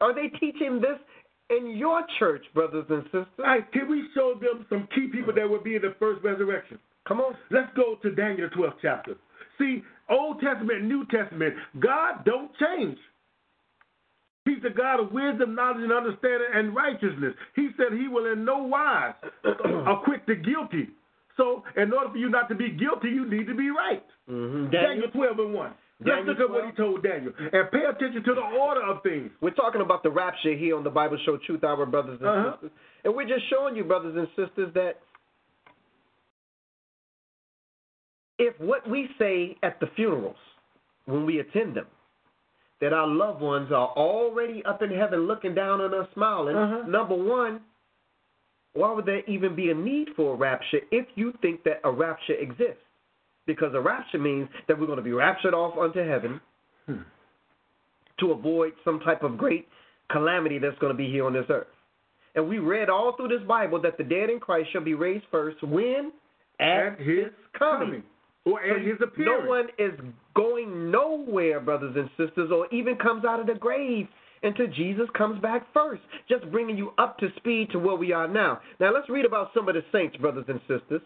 are they teaching this in your church brothers and sisters All right, can we show them some key people that will be in the first resurrection? Come on Let's go to Daniel the 12th chapter. See, Old Testament, New Testament, God don't change. He's the God of wisdom, knowledge, and understanding and righteousness. He said he will in no wise *clears throat* acquit the guilty. So, in order for you not to be guilty, you need to be right. Mm-hmm. Daniel 12 and 1. Let's look at what he told Daniel and pay attention to the order of things. We're talking about the rapture here on the Bible Show Truth Hour, brothers and Uh-huh. sisters. And we're just showing you, brothers and sisters, that if what we say at the funerals, when we attend them, that our loved ones are already up in heaven looking down on us smiling, Uh-huh. number one, why would there even be a need for a rapture if you think that a rapture exists? Because a rapture means that we're going to be raptured off unto heaven Hmm. to avoid some type of great calamity that's going to be here on this earth. And we read all through this Bible that the dead in Christ shall be raised first when? At his coming. Or his appearance. No one is going nowhere, brothers and sisters, or even comes out of the grave until Jesus comes back first, just bringing you up to speed to where we are now. Now, let's read about some of the saints, brothers and sisters.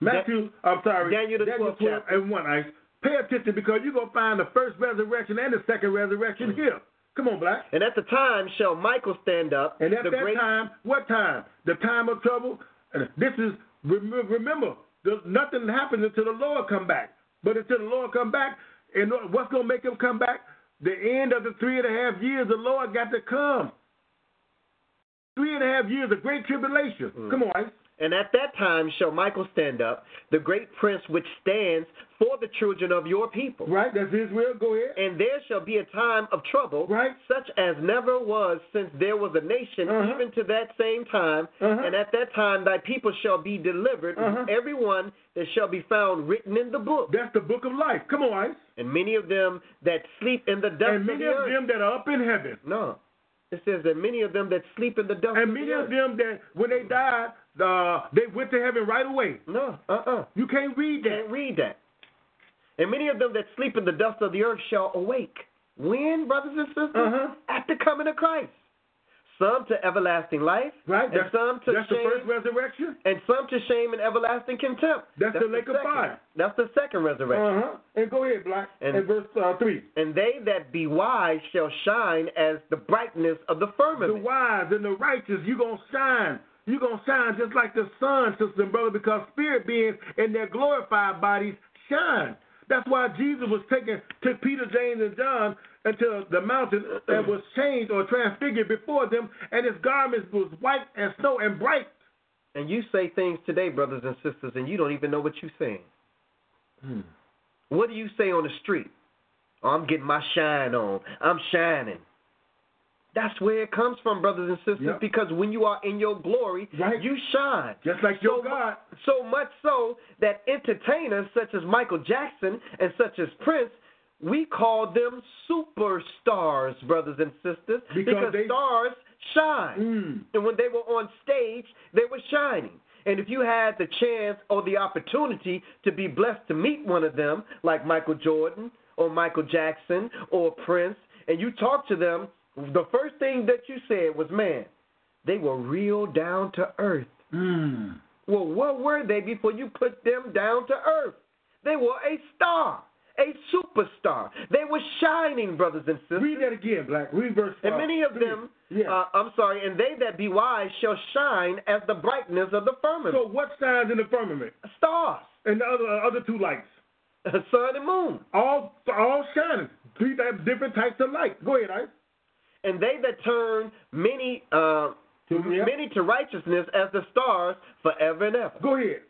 Matthew, I'm sorry, Daniel the 12th 12 chapter. and 1, Ice. Pay attention because you're going to find the first resurrection and the second resurrection mm. here. Come on, Black. And at the time shall Michael stand up, And at the that great time, what time? The time of trouble. Uh, this is remember. There's nothing happens until the Lord come back. But until the Lord come back, and what's gonna make him come back? The end of the three and a half years. The Lord got to come. Three and a half years of great tribulation. Mm. Come on. And at that time shall Michael stand up, the great prince which stands for the children of your people. Right? That's Israel. Go ahead. And there shall be a time of trouble, Right. such as never was since there was a nation, Uh-huh. even to that same time. Uh-huh. And at that time thy people shall be delivered, Uh-huh. every one that shall be found written in the book. That's the book of life. Come on, Ice. And many of them that sleep in the dust And of many the of them that are up in heaven. No. It says that many of them that sleep in the dust And of many the of them that when they died, uh, they went to heaven right away. No, uh-uh. You can't read that. Can't read that. And many of them that sleep in the dust of the earth shall awake. When, brothers and sisters? Uh-huh. At the coming of Christ. Some to everlasting life, Right? and That's, some to that's the shame, first resurrection. and some to shame and everlasting contempt. That's the lake of second. fire. That's the second resurrection. Uh huh. And go ahead, Black. And- And, verse uh, three. And they that be wise shall shine as the brightness of the firmament. The wise and the righteous, you gonna shine. You gonna shine just like the sun, sister and brother, because spirit beings in their glorified bodies shine. That's why Jesus was taken took Peter, James, and John until the mountain that was changed or transfigured before them, and his garments was white as snow and bright. And you say things today, brothers and sisters, and you don't even know what you're saying. Hmm. What do you say on the street? Oh, I'm getting my shine on. I'm shining. That's where it comes from, brothers and sisters, Yep. because when you are in your glory, Right. you shine. Just like your so, mu- God. So much so that entertainers such as Michael Jackson and such as Prince, we call them superstars, brothers and sisters, Because they- stars shine. Mm. And when they were on stage, they were shining. And if you had the chance or the opportunity to be blessed to meet one of them, like Michael Jordan or Michael Jackson or Prince, and you talk to them, the first thing that you said was, man, they were real down to earth. Mm. Well, what were they before you put them down to earth? They were a star, a superstar. They were shining, brothers and sisters. Read that again, Black. Read verse And uh, many of them, Yeah. uh, I'm sorry, and they that be wise shall shine as the brightness of the firmament. so what shines in the firmament? Stars, And the other uh, other two lights. *laughs* sun and moon. All all shining. Three different types of light. Go ahead, Ice. And they that turn many, uh, yeah. many to righteousness as the stars forever and ever. Go ahead.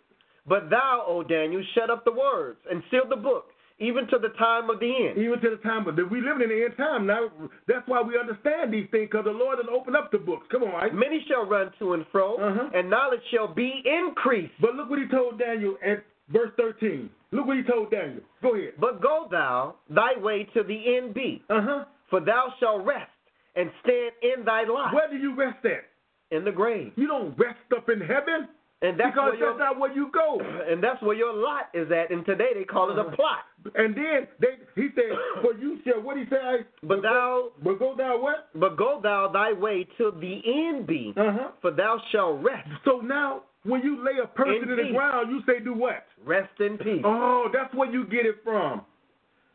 But thou, O Daniel, shut up the words and seal the book, even to the time of the end. Even to the time, but we living in the end time now. That's why we understand these things, because the Lord has opened up the books. Come on, right? Many shall run to and fro, Uh-huh. and knowledge shall be increased. But look what he told Daniel at verse 13. Look what he told Daniel. Go ahead. But go thou thy way to the end be, Uh huh. for thou shalt rest and stand in thy lot Where do you rest at? in the grave. You don't rest up in heaven And that's because where your that's not where you go. *clears throat* and that's where your lot is at. And today they call it a plot. And then they, he said, *clears throat* "For you shall what he said." But thou but go thou what? but go thou thy way till the end be, Uh huh. for thou shalt rest. So now, when you lay a person In in, the ground, you say, "Do what?" Rest in peace. Oh, that's where you get it from.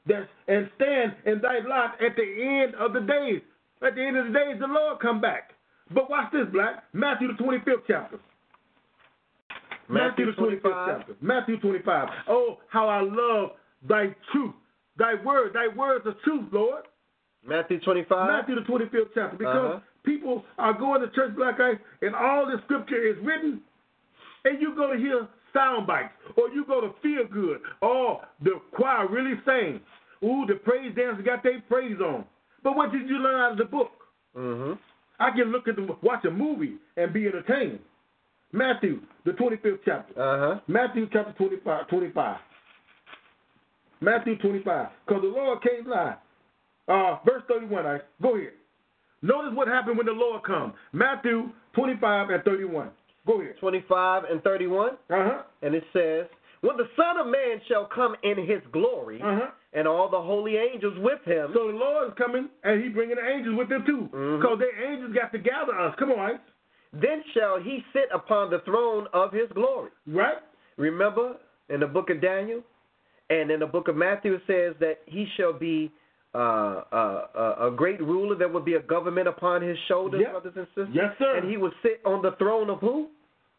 That's and stand in thy lot at the end of the days. At the end of the day, the Lord come back. But watch this, Black. Matthew the 25th chapter. Matthew the 25th 25. chapter. Matthew 25. Oh, how I love thy truth. Thy word, thy words are truth, Lord. Matthew 25. Matthew the 25th chapter. Because Uh-huh. people are going to church black ice and all the scripture is written, and you go to hear sound bites, or you go to feel good, or the choir really sing. Ooh, the praise dancers got their praise on. But what did you learn out of the book? Mm-hmm. I can look at the watch a movie and be entertained. Matthew, the 25th chapter. Uh-huh. Matthew chapter 25. 25. Matthew 25. Because the Lord can't lie. Uh, verse 31, I go here. Notice what happened when the Lord comes. Matthew 25 and 31. Go here. 25 and 31. Uh-huh. And it says, When the Son of Man shall come in his glory, Uh-huh. and all the holy angels with him, So the Lord is coming and he's bringing the angels with him too. Mhm. Because the angels got to gather us. Come on, then shall he sit upon the throne of his glory. Right? Remember in the book of Daniel and in the book of Matthew, it says that he shall be uh, uh, uh, a great ruler. There will be a government upon his shoulders, Yep. brothers and sisters. Yes, sir. And he will sit on the throne of who?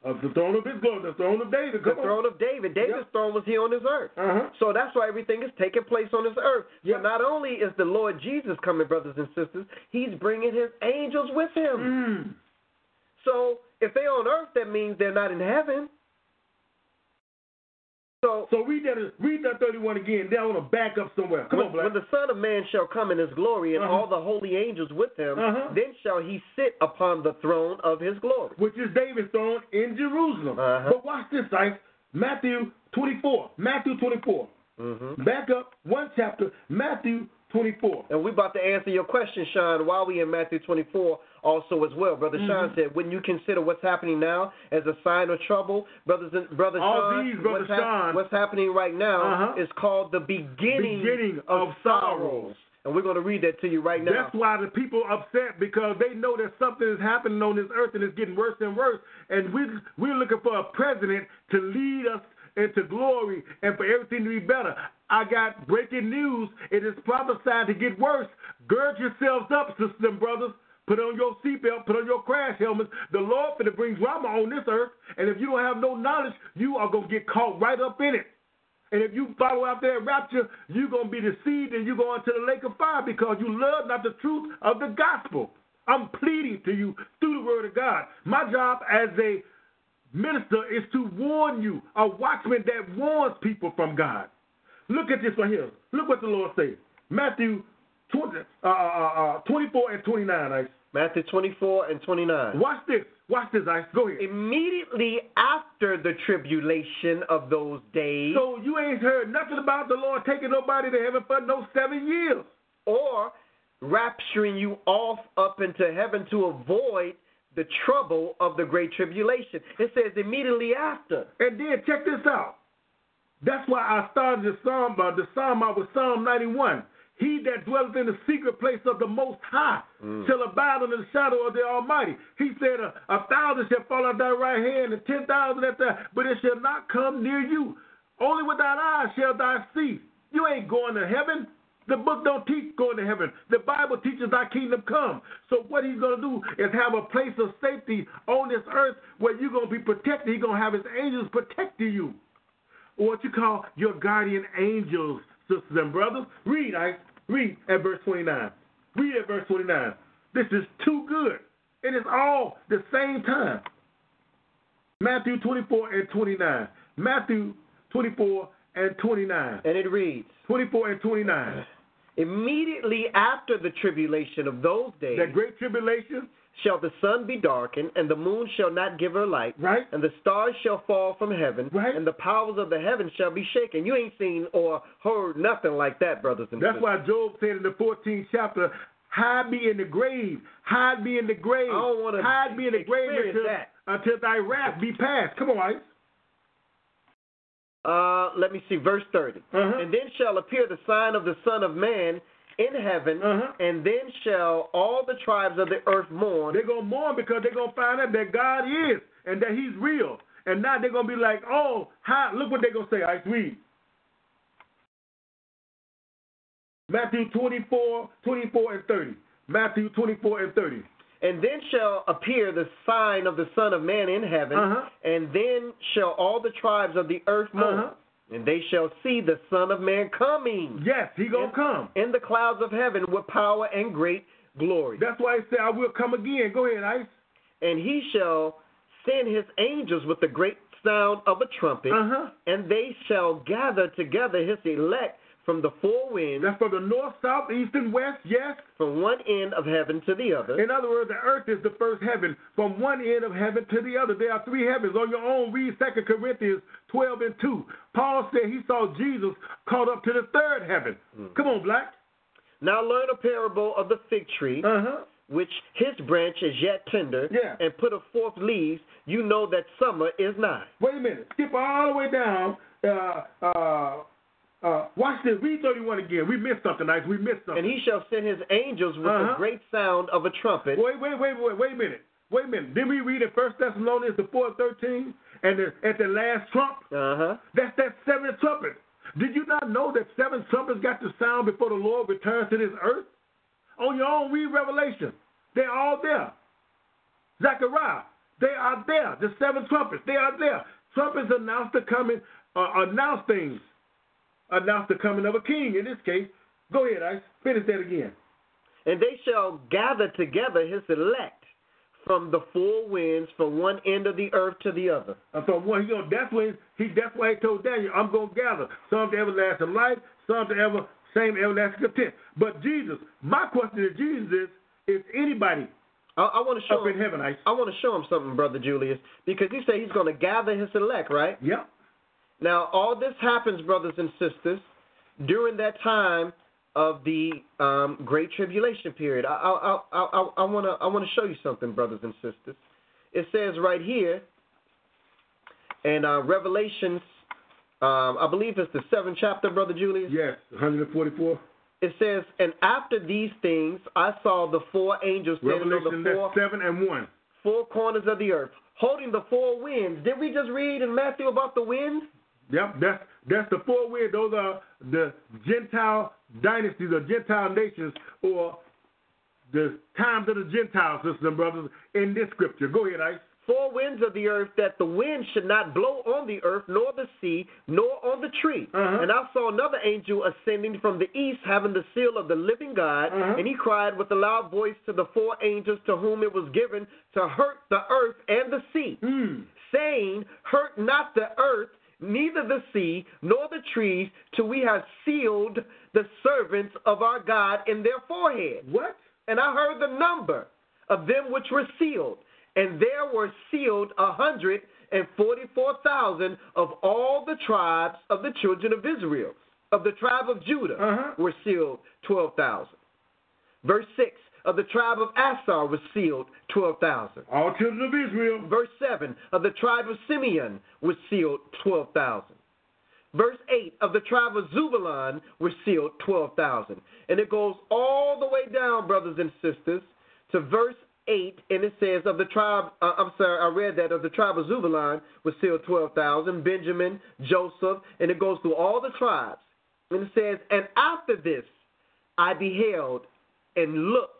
Of the throne of his glory, the throne of David. The on. throne of David. David's Yep. throne was here on this earth. Uh-huh. So that's why everything is taking place on this earth. Yep. So not only is the Lord Jesus coming, brothers and sisters, he's bringing his angels with him. Mm. So if they're on earth, that means they're not in heaven. So, So read that read that 31 again. Then I want to back up somewhere. Come when, on, Black. when the Son of Man shall come in his glory and Uh-huh. all the holy angels with him, Uh-huh. then shall he sit upon the throne of his glory. which is David's throne in Jerusalem. Uh-huh. But watch this, Ice. Matthew 24. Matthew 24. hmm Back up one chapter. Matthew 24. And we're about to answer your question, Sean, while we in Matthew 24 also as well. Brother Mm-hmm. Sean said, wouldn't you consider what's happening now as a sign of trouble? Brothers and Brother All Sean, these, Brother what's, hap- what's happening right now Uh-huh. is called the beginning, Beginning of, of sorrows. sorrows. And we're going to read that to you right now. That's why the people are upset because they know that something is happening on this earth and it's getting worse and worse. And we we're looking for a president to lead us into glory and for everything to be better. I got breaking news. It is prophesied to get worse. Gird yourselves up, sisters and brothers. Put on your seatbelt, put on your crash helmets. The Lord finna bring drama on this earth, and if you don't have no knowledge, you are gonna get caught right up in it. And if you follow after that rapture, you're to be deceived and you're going to the lake of fire because you love not the truth of the gospel. I'm pleading to you through the word of God. My job as a minister is to warn you, a watchman that warns people from God. Look at this right here. Look what the Lord says. Matthew 20, uh, uh, uh, 24 and 29, Ice. Matthew 24 and 29. Watch this. Watch this, Ice. Go ahead. Immediately after the tribulation of those days, So you ain't heard nothing about the Lord taking nobody to heaven for no seven years. or rapturing you off up into heaven to avoid the trouble of the great tribulation. It says immediately after. And then check this out. That's why I started the psalm, uh, the psalm out with Psalm 91. He that dwelleth in the secret place of the Most High mm. shall abide under the shadow of the Almighty. He said, a, a thousand shall fall at thy right hand, and ten thousand at thy, but it shall not come near you. Only with thine eyes shall thou see. You ain't going to heaven. The book don't teach going to heaven. The Bible teaches thy kingdom come. So what he's going to do is have a place of safety on this earth where you're going to be protected. He's going to have his angels protecting you. What you call your guardian angels, sisters and brothers. Read, I read at verse 29. Read at verse 29. This is too good. It is all the same time. Matthew 24 and 29. Matthew 24 and 29. And it reads 24 and 29. Immediately after the tribulation of those days That great tribulation, shall the sun be darkened, and the moon shall not give her light, right? and the stars shall fall from heaven, Right. and the powers of the heavens shall be shaken. You ain't seen or heard nothing like that, brothers and That's sisters. That's why Job said in the 14th chapter, hide me in the grave, hide me in the grave, I don't wanna hide me in the grave until, that. until thy wrath be past. Come on, Ice. Uh, let me see, verse 30. Uh-huh. And then shall appear the sign of the Son of Man in heaven, Uh-huh. and then shall all the tribes of the earth mourn. They're going to mourn because they're going to find out that God is and that he's real. And now they're going to be like, oh, how, look what they're going to say. I read. Matthew 24, 24 and 30. Matthew 24 and 30. And then shall appear the sign of the Son of Man in heaven, Uh-huh. and then shall all the tribes of the earth mourn, Uh-huh. And they shall see the Son of Man coming Yes, he gonna come. in the clouds of heaven with power and great glory. That's why he said, I will come again. Go ahead, Ice. And he shall send his angels with the great sound of a trumpet, Uh-huh. and they shall gather together his elect from the four winds, That's from the north, south, east, and west, yes. from one end of heaven to the other. In other words, the earth is the first heaven, from one end of heaven to the other. There are three heavens. On your own, read 2 Corinthians 12 and 2. Paul said he saw Jesus caught up to the third heaven. Come on, Black. Now learn a parable of the fig tree, Uh-huh. which his branch is yet tender, Yeah. and put a forth leaves. You know that summer is nigh. Wait a minute. Skip all the way down. Uh, uh, uh, watch this. Read 31 again. We missed something, Ice. We missed something. And he shall send his angels with Uh-huh. the great sound of a trumpet. Wait, wait, wait, wait, wait a minute. Wait a minute. Didn't we read in First Thessalonians the 4 and 13? And the, at the last trump? Uh huh. That's that seventh trumpet. Did you not know that seven trumpets got to sound before the Lord returns to this earth? On your own, read Revelation. They're all there. Zechariah, they are there. The seven trumpets, they are there. Trumpets announce the coming, uh, announce things, announce the coming of a king. In this case, go ahead, Ice. Finish that again. And they shall gather together his elect from the four winds, from one end of the earth to the other. And so one, he gonna, that's when he that's why he told Daniel, I'm gonna gather some to everlasting life, some to ever same everlasting content. But Jesus, my question to Jesus is, is anybody I, I want to show up in him. heaven, Ice? I want to show him something, brother Julius, because he said he's going to gather his elect, right? Yep. Now, all this happens, brothers and sisters, during that time of the um, Great Tribulation period. I, I, I, I, I want to I want to show you something, brothers and sisters. It says right here in uh, Revelations, um, I believe it's the seventh chapter, brother Julius. Yes, 144. It says, and after these things, I saw the four angels standing on the four, seven and one. four corners of the earth, holding the four winds. Did we just read in Matthew about the wind? Yep, that's that's the four winds. Those are the Gentile dynasties or Gentile nations or the times of the Gentiles, sisters and brothers, in this scripture. Go ahead, Ice. four winds of the earth that the wind should not blow on the earth, nor the sea, nor on the tree. Uh-huh. And I saw another angel ascending from the east, having the seal of the living God. Uh-huh. And he cried with a loud voice to the four angels to whom it was given to hurt the earth and the sea, Mm. saying, Hurt not the earth, neither the sea, nor the trees, till we have sealed the servants of our God in their foreheads. What? And I heard the number of them which were sealed, and there were sealed a hundred and forty-four thousand of all the tribes of the children of Israel. Of the tribe of Judah Uh-huh. were sealed twelve thousand. Verse six of the tribe of Aser was sealed twelve thousand. All children of Israel. Verse 7 of the tribe of Simeon was sealed 12,000. Verse 8 of the tribe of Zebulun was sealed 12,000. And it goes all the way down, brothers and sisters, to verse 8, and it says, of the tribe, uh, I'm sorry, I read that, of the tribe of Zebulun was sealed 12,000, Benjamin, Joseph, and it goes through all the tribes. And it says, and after this I beheld and looked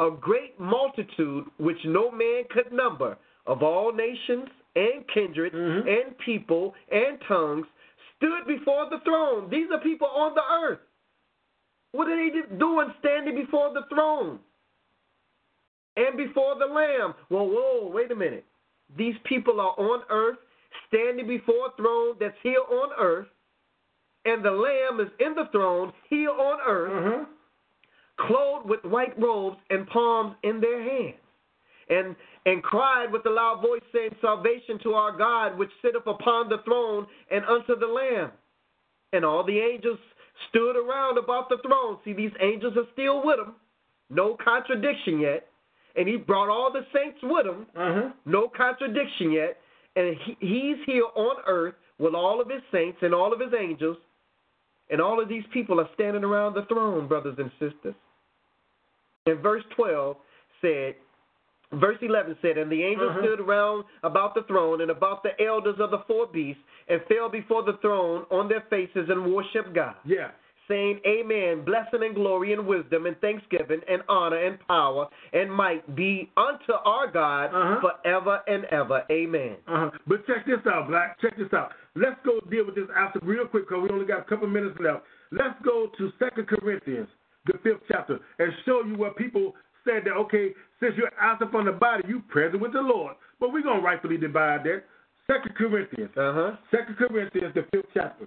a great multitude which no man could number of all nations and kindreds and people and tongues stood before the throne. These are people on the earth. What are they doing standing before the throne and before the Lamb? Whoa, whoa, wait a minute. These people are on earth, standing before a throne that's here on earth, and the Lamb is in the throne here on earth Uh-huh. Clothed with white robes and palms in their hands, and and cried with a loud voice, saying, Salvation to our God, which sitteth upon the throne, and unto the Lamb. And all the angels stood around about the throne. See, these angels are still with him. No contradiction yet. And he brought all the saints with him. Uh-huh. No contradiction yet. And he, he's here on earth with all of his saints and all of his angels. And all of these people are standing around the throne, brothers and sisters. And verse 12 said, verse 11 said, And the angels Uh-huh. stood around about the throne and about the elders of the four beasts and fell before the throne on their faces and worshiped God, Yeah. saying, Amen. Blessing and glory and wisdom and thanksgiving and honor and power and might be unto our God Uh-huh. forever and ever. Amen. Uh-huh. But check this out, Black. Check this out. Let's go deal with this after real quick because we only got a couple minutes left. Let's go to Second Corinthians, the fifth chapter, and show you where people said that, okay, since you're absent from the body, you present with the Lord. But we're going to rightfully divide that. Second Corinthians. Uh huh. Second Corinthians, the fifth chapter.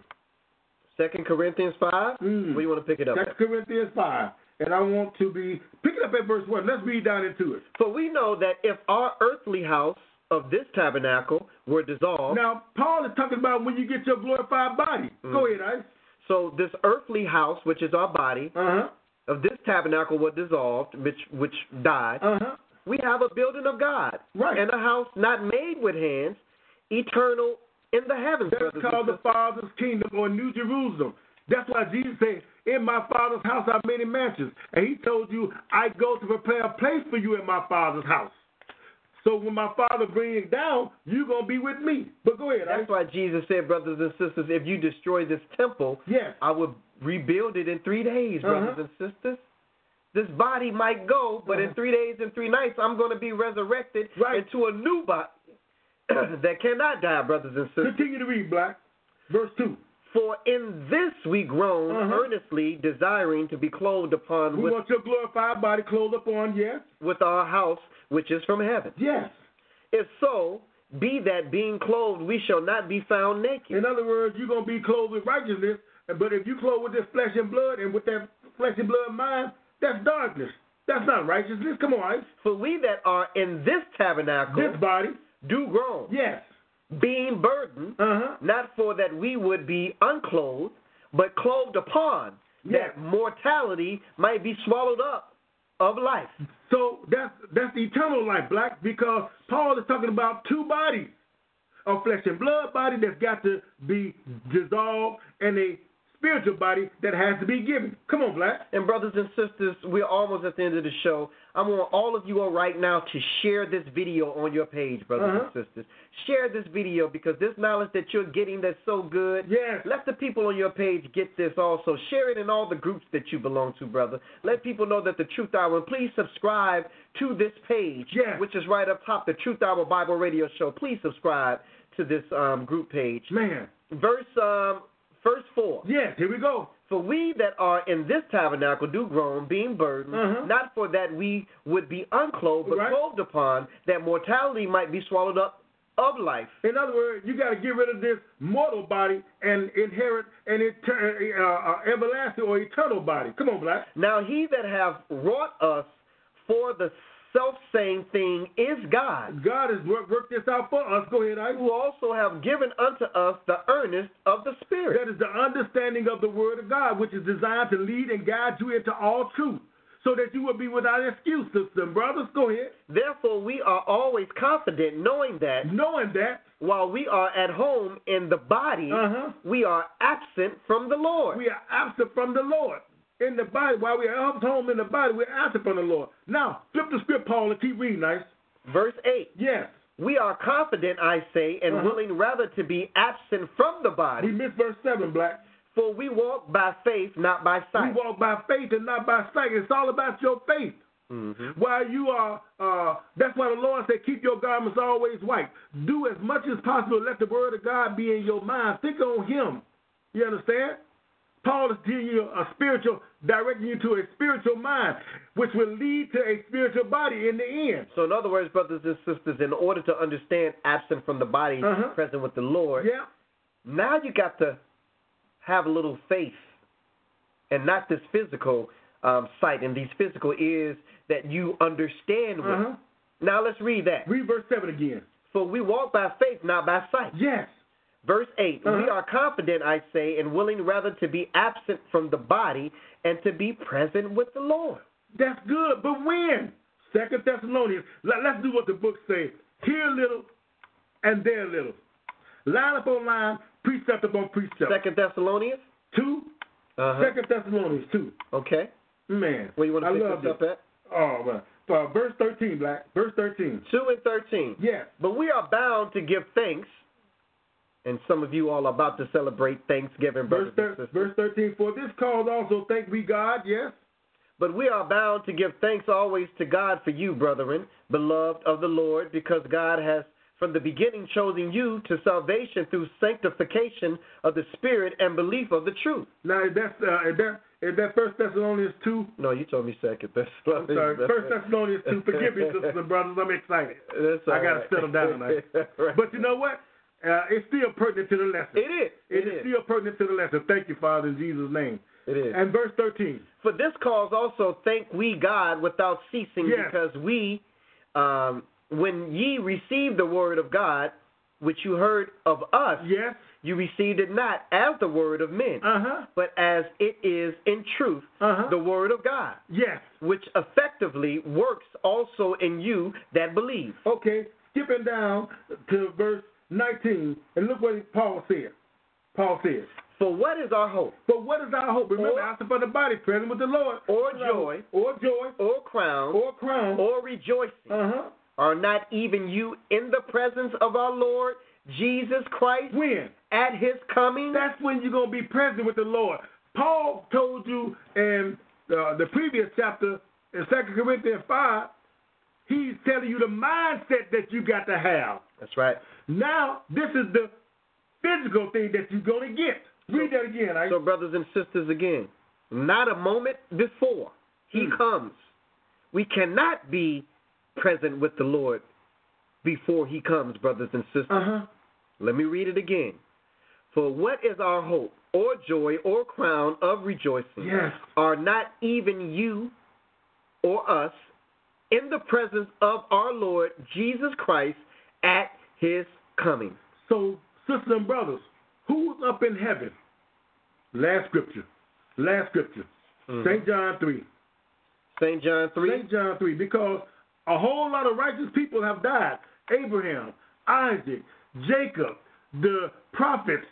Second Corinthians 5. Mm. Where you want to pick it up? Second at? Corinthians 5. And I want to be, pick it up at verse 1. Let's read down into it. For we know that if our earthly house of this tabernacle were dissolved, Now, Paul is talking about when you get your glorified body. Mm. Go ahead, Ice. so this earthly house, which is our body, Uh-huh. Of this tabernacle were dissolved, which which died. Uh-huh. We have a building of God, Right. and a house not made with hands, eternal in the heavens. That's called the. Father's kingdom or New Jerusalem. That's why Jesus said, In my Father's house are many mansions. And he told you, I go to prepare a place for you in my Father's house. So when my Father brings it down, you're going to be with me. But go ahead. That's why Jesus said, brothers and sisters, if you destroy this temple, Yes. I will rebuild it in three days, brothers Uh-huh. and sisters. This body might go, but in Uh-huh. three days and three nights, I'm going to be resurrected Right. into a new body *clears throat* that cannot die, brothers and sisters. Continue to read, Black. Verse 2. For in this we groan, Uh-huh. earnestly desiring to be clothed upon We with, want your glorified body clothed upon, yes? with our house which is from heaven. Yes. If so, be that being clothed, we shall not be found naked. In other words, you're going to be clothed with righteousness, but if you clothe with this flesh and blood and with that flesh and blood mind, that's darkness. That's not righteousness. Come on, Ice. For we that are in this tabernacle This body, do groan, yes. being burdened, Uh-huh. not for that we would be unclothed, but clothed upon, Yes. that mortality might be swallowed up of life. So that's that's the eternal life, black, because Paul is talking about two bodies. A flesh and blood body that's got to be dissolved and a spiritual body that has to be given. Come on, black. And brothers and sisters, we're almost at the end of the show. I want all of you all right now to share this video on your page, brothers Uh-huh. and sisters. Share this video because this knowledge that you're getting that's so good. Yes. Let the people on your page get this also. Share it in all the groups that you belong to, brother. Let people know that the Truth Hour. And please subscribe to this page, Yes. which is right up top, the Truth Hour Bible Radio Show. Please subscribe to this um, group page. Man. Verse um, verse four. Yes, here we go. For we that are in this tabernacle do groan, being burdened, Uh-huh. not for that we would be unclothed, but Right. clothed upon, that mortality might be swallowed up of life. In other words, you got to get rid of this mortal body and inherit an eter- uh, uh, everlasting or eternal body. Come on, black. Now he that have wrought us for the self same thing is God, God has worked, worked this out for us. Go ahead, Ike. who also have given unto us the earnest of the Spirit. That is the understanding of the Word of God, which is designed to lead and guide you into all truth, so that you will be without excuse, sisters brothers. Go ahead. Therefore we are always confident, knowing that Knowing that while we are at home in the body, Uh-huh. we are absent from the Lord. we are absent from the Lord in the body, while we are at home in the body, we're absent from the Lord. Now, flip the script, Paul, and keep reading, nice. Verse 8. Yes. We are confident, I say, and Uh-huh. willing rather to be absent from the body. We missed verse 7, Black. for we walk by faith, not by sight. We walk by faith and not by sight. It's all about your faith. Mhm. While you are, uh, that's why the Lord said, keep your garments always white. Do as much as possible. Let the word of God be in your mind. Think on Him. You understand? Paul is giving you a spiritual, directing you to a spiritual mind, which will lead to a spiritual body in the end. So, in other words, brothers and sisters, in order to understand absent from the body, Uh-huh. present with the Lord, Yeah. now you got to have a little faith and not this physical um, sight and these physical ears that you understand with. Uh-huh. Now, let's read that. Read verse 7 again. For we walk by faith, not by sight. Yes. Verse 8 We Uh-huh. are confident, I say, and willing rather to be absent from the body and to be present with the Lord. That's good. But when? Second Thessalonians. Let, us do what the book says. Here a little and there a little. Line upon line, precept upon precept. Second Thessalonians? Two. Uh-huh. Second Thessalonians two. Okay. Man. Where you want I to pick love this up at? Oh man. Uh, verse thirteen, Black. Verse thirteen. 2 and 13. Yes. But we are bound to give thanks And some of you all are about to celebrate Thanksgiving, Verse, thir- verse 13, for this cause also thank we God, yes, But we are bound to give thanks always to God for you, brethren, beloved of the Lord, because God has from the beginning chosen you to salvation through sanctification of the Spirit and belief of the truth. Now, is that, uh, is that, is that First Thessalonians 2? No, you told me second. That's I'm sorry, First Thessalonians 2. Forgive me, sisters and brothers. I'm excited. That's all I got to right. settle down tonight. *laughs* Right. But you know what? Uh, it's still pertinent to the lesson. It is. it is, is. still pertinent to the lesson. Thank you, Father, in Jesus' name. It is. And verse 13. For this cause also thank we God without ceasing, Yes. because we, um, when ye received the word of God, which you heard of us, Yes. you received it not as the word of men, Uh huh. but as it is in truth Uh-huh. the word of God, Yes. which effectively works also in you that believe. Okay, skipping down to verse 19, and look what Paul said. Paul said, For what is our hope, But what is our hope? Remember, Or- after for the body present with the Lord. or joy, Or joy. or crown, Or crown. or rejoicing? Uh huh. Are not even you in the presence of our Lord Jesus Christ When? at his coming? That's when you're going to be present with the Lord. Paul told you in uh, the previous chapter in 2 Corinthians 5, he's telling you the mindset that you got to have. That's right. Now, this is the physical thing that you're going to get. Read that again. I, So, brothers and sisters, again, not a moment before he Hmm. comes, we cannot be present with the Lord before he comes, brothers and sisters. uh-huh. Let me read it again. For what is our hope, or joy, or crown of rejoicing? Yes. Are not even you or us in the presence of our Lord Jesus Christ at his coming? So, sisters and brothers, who's up in heaven? Last scripture. Last scripture. Mhm. St. John 3. St. John 3. St. John 3. Because a whole lot of righteous people have died. Abraham, Isaac, Jacob, the prophets,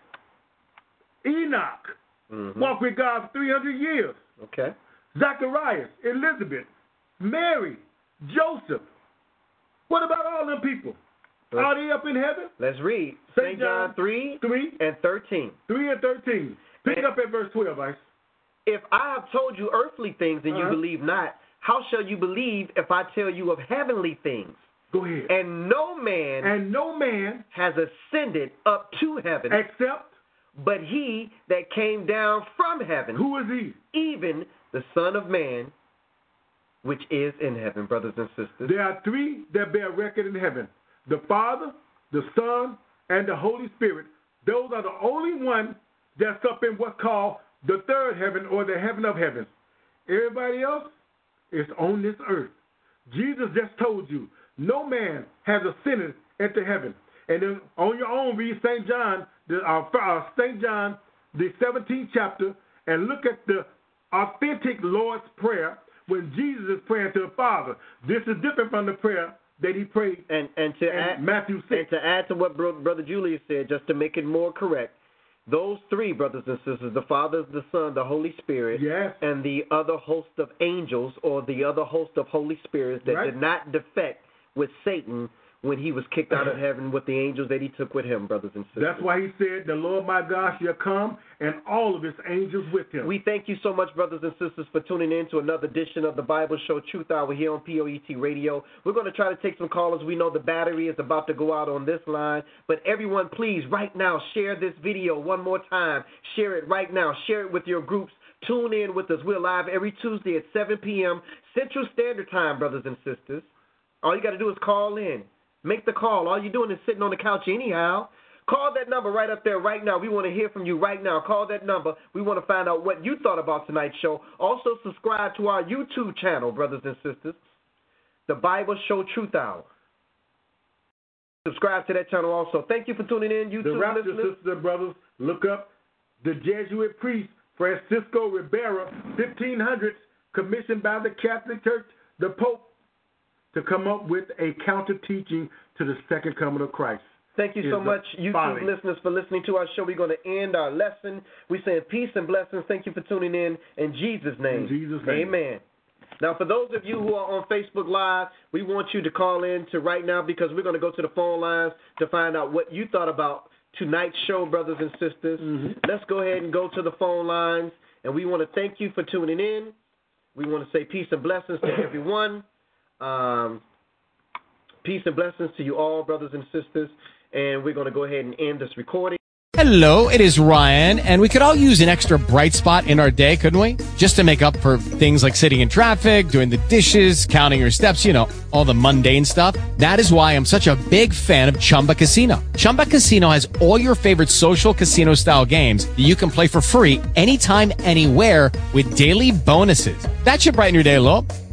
Enoch Mhm. walked with God for 300 years. Okay. Zacharias, Elizabeth, Mary, Joseph. What about all them people? Are they up in heaven? Let's read St. John John 3 3, and 13. 3 and 13. Pick And- up at verse 12, Ice. If I have told you earthly things and you Uh-huh. believe not, how shall you believe if I tell you of heavenly things? Go ahead. And no man And no man has ascended up to heaven, except, but he that came down from heaven, who is he? even the Son of Man, which is in heaven, brothers and sisters. There are three that bear record in heaven the Father, the Son, and the Holy Spirit. Those are the only ones that's up in what's called the third heaven or the heaven of heavens. Everybody else is on this earth. Jesus just told you, no man has ascended into heaven. And then on your own, read St. John, the, uh, uh, St. John, the 17th chapter, and look at the authentic Lord's Prayer when Jesus is praying to the Father. This is different from the prayer that he prayed And and to add Matthew six. and to add to what Bro- Brother Julius said, just to make it more correct, those three brothers and sisters, the Father, the Son, the Holy Spirit, Yes. and the other host of angels or the other host of Holy Spirits that Right. did not defect with Satan when he was kicked out of heaven with the angels that he took with him, brothers and sisters. That's why he said, The Lord my God shall come, and all of his angels with him. We thank you so much, brothers and sisters, for tuning in to another edition of the Bible Show Truth Hour here on POET Radio. We're going to try to take some callers. We know the battery is about to go out on this line, but everyone, please, right now, share this video one more time. Share it right now. Share it with your groups. Tune in with us. We're live every Tuesday at 7 p.m. Central Standard Time, brothers and sisters. All you got to do is call in. Make the call. All you're doing is sitting on the couch anyhow. Call that number right up there right now. We want to hear from you right now. Call that number. We want to find out what you thought about tonight's show. Also, subscribe to our YouTube channel, brothers and sisters, The Bible Show Truth Hour. Subscribe to that channel also. Thank you for tuning in, the YouTube rapture listeners. sisters and brothers, look up the Jesuit priest Francisco Ribera, 1500s, commissioned by the Catholic Church, the Pope, to come up with a counter teaching to the second coming of Christ. Thank you so much, YouTube folly. listeners, for listening to our show. We're going to end our lesson. We say peace and blessings. Thank you for tuning in. In Jesus' name. In Jesus' name. Amen. Now, for those of you who are on Facebook Live, we want you to call in to right now because we're going to go to the phone lines to find out what you thought about tonight's show, brothers and sisters. Mm-hmm. Let's go ahead and go to the phone lines. And we want to thank you for tuning in. We want to say peace and blessings to everyone. Um, peace and blessings to you all, brothers and sisters. And we're going to go ahead and end this recording. Hello, it is Ryan, and we could all use an extra bright spot in our day, couldn't we? Just to make up for things like sitting in traffic, doing the dishes, counting your steps, you know, all the mundane stuff. That is why I'm such a big fan of Chumba Casino. Chumba Casino has all your favorite social casino style games that you can play for free anytime, anywhere with daily bonuses. That should brighten your day a little.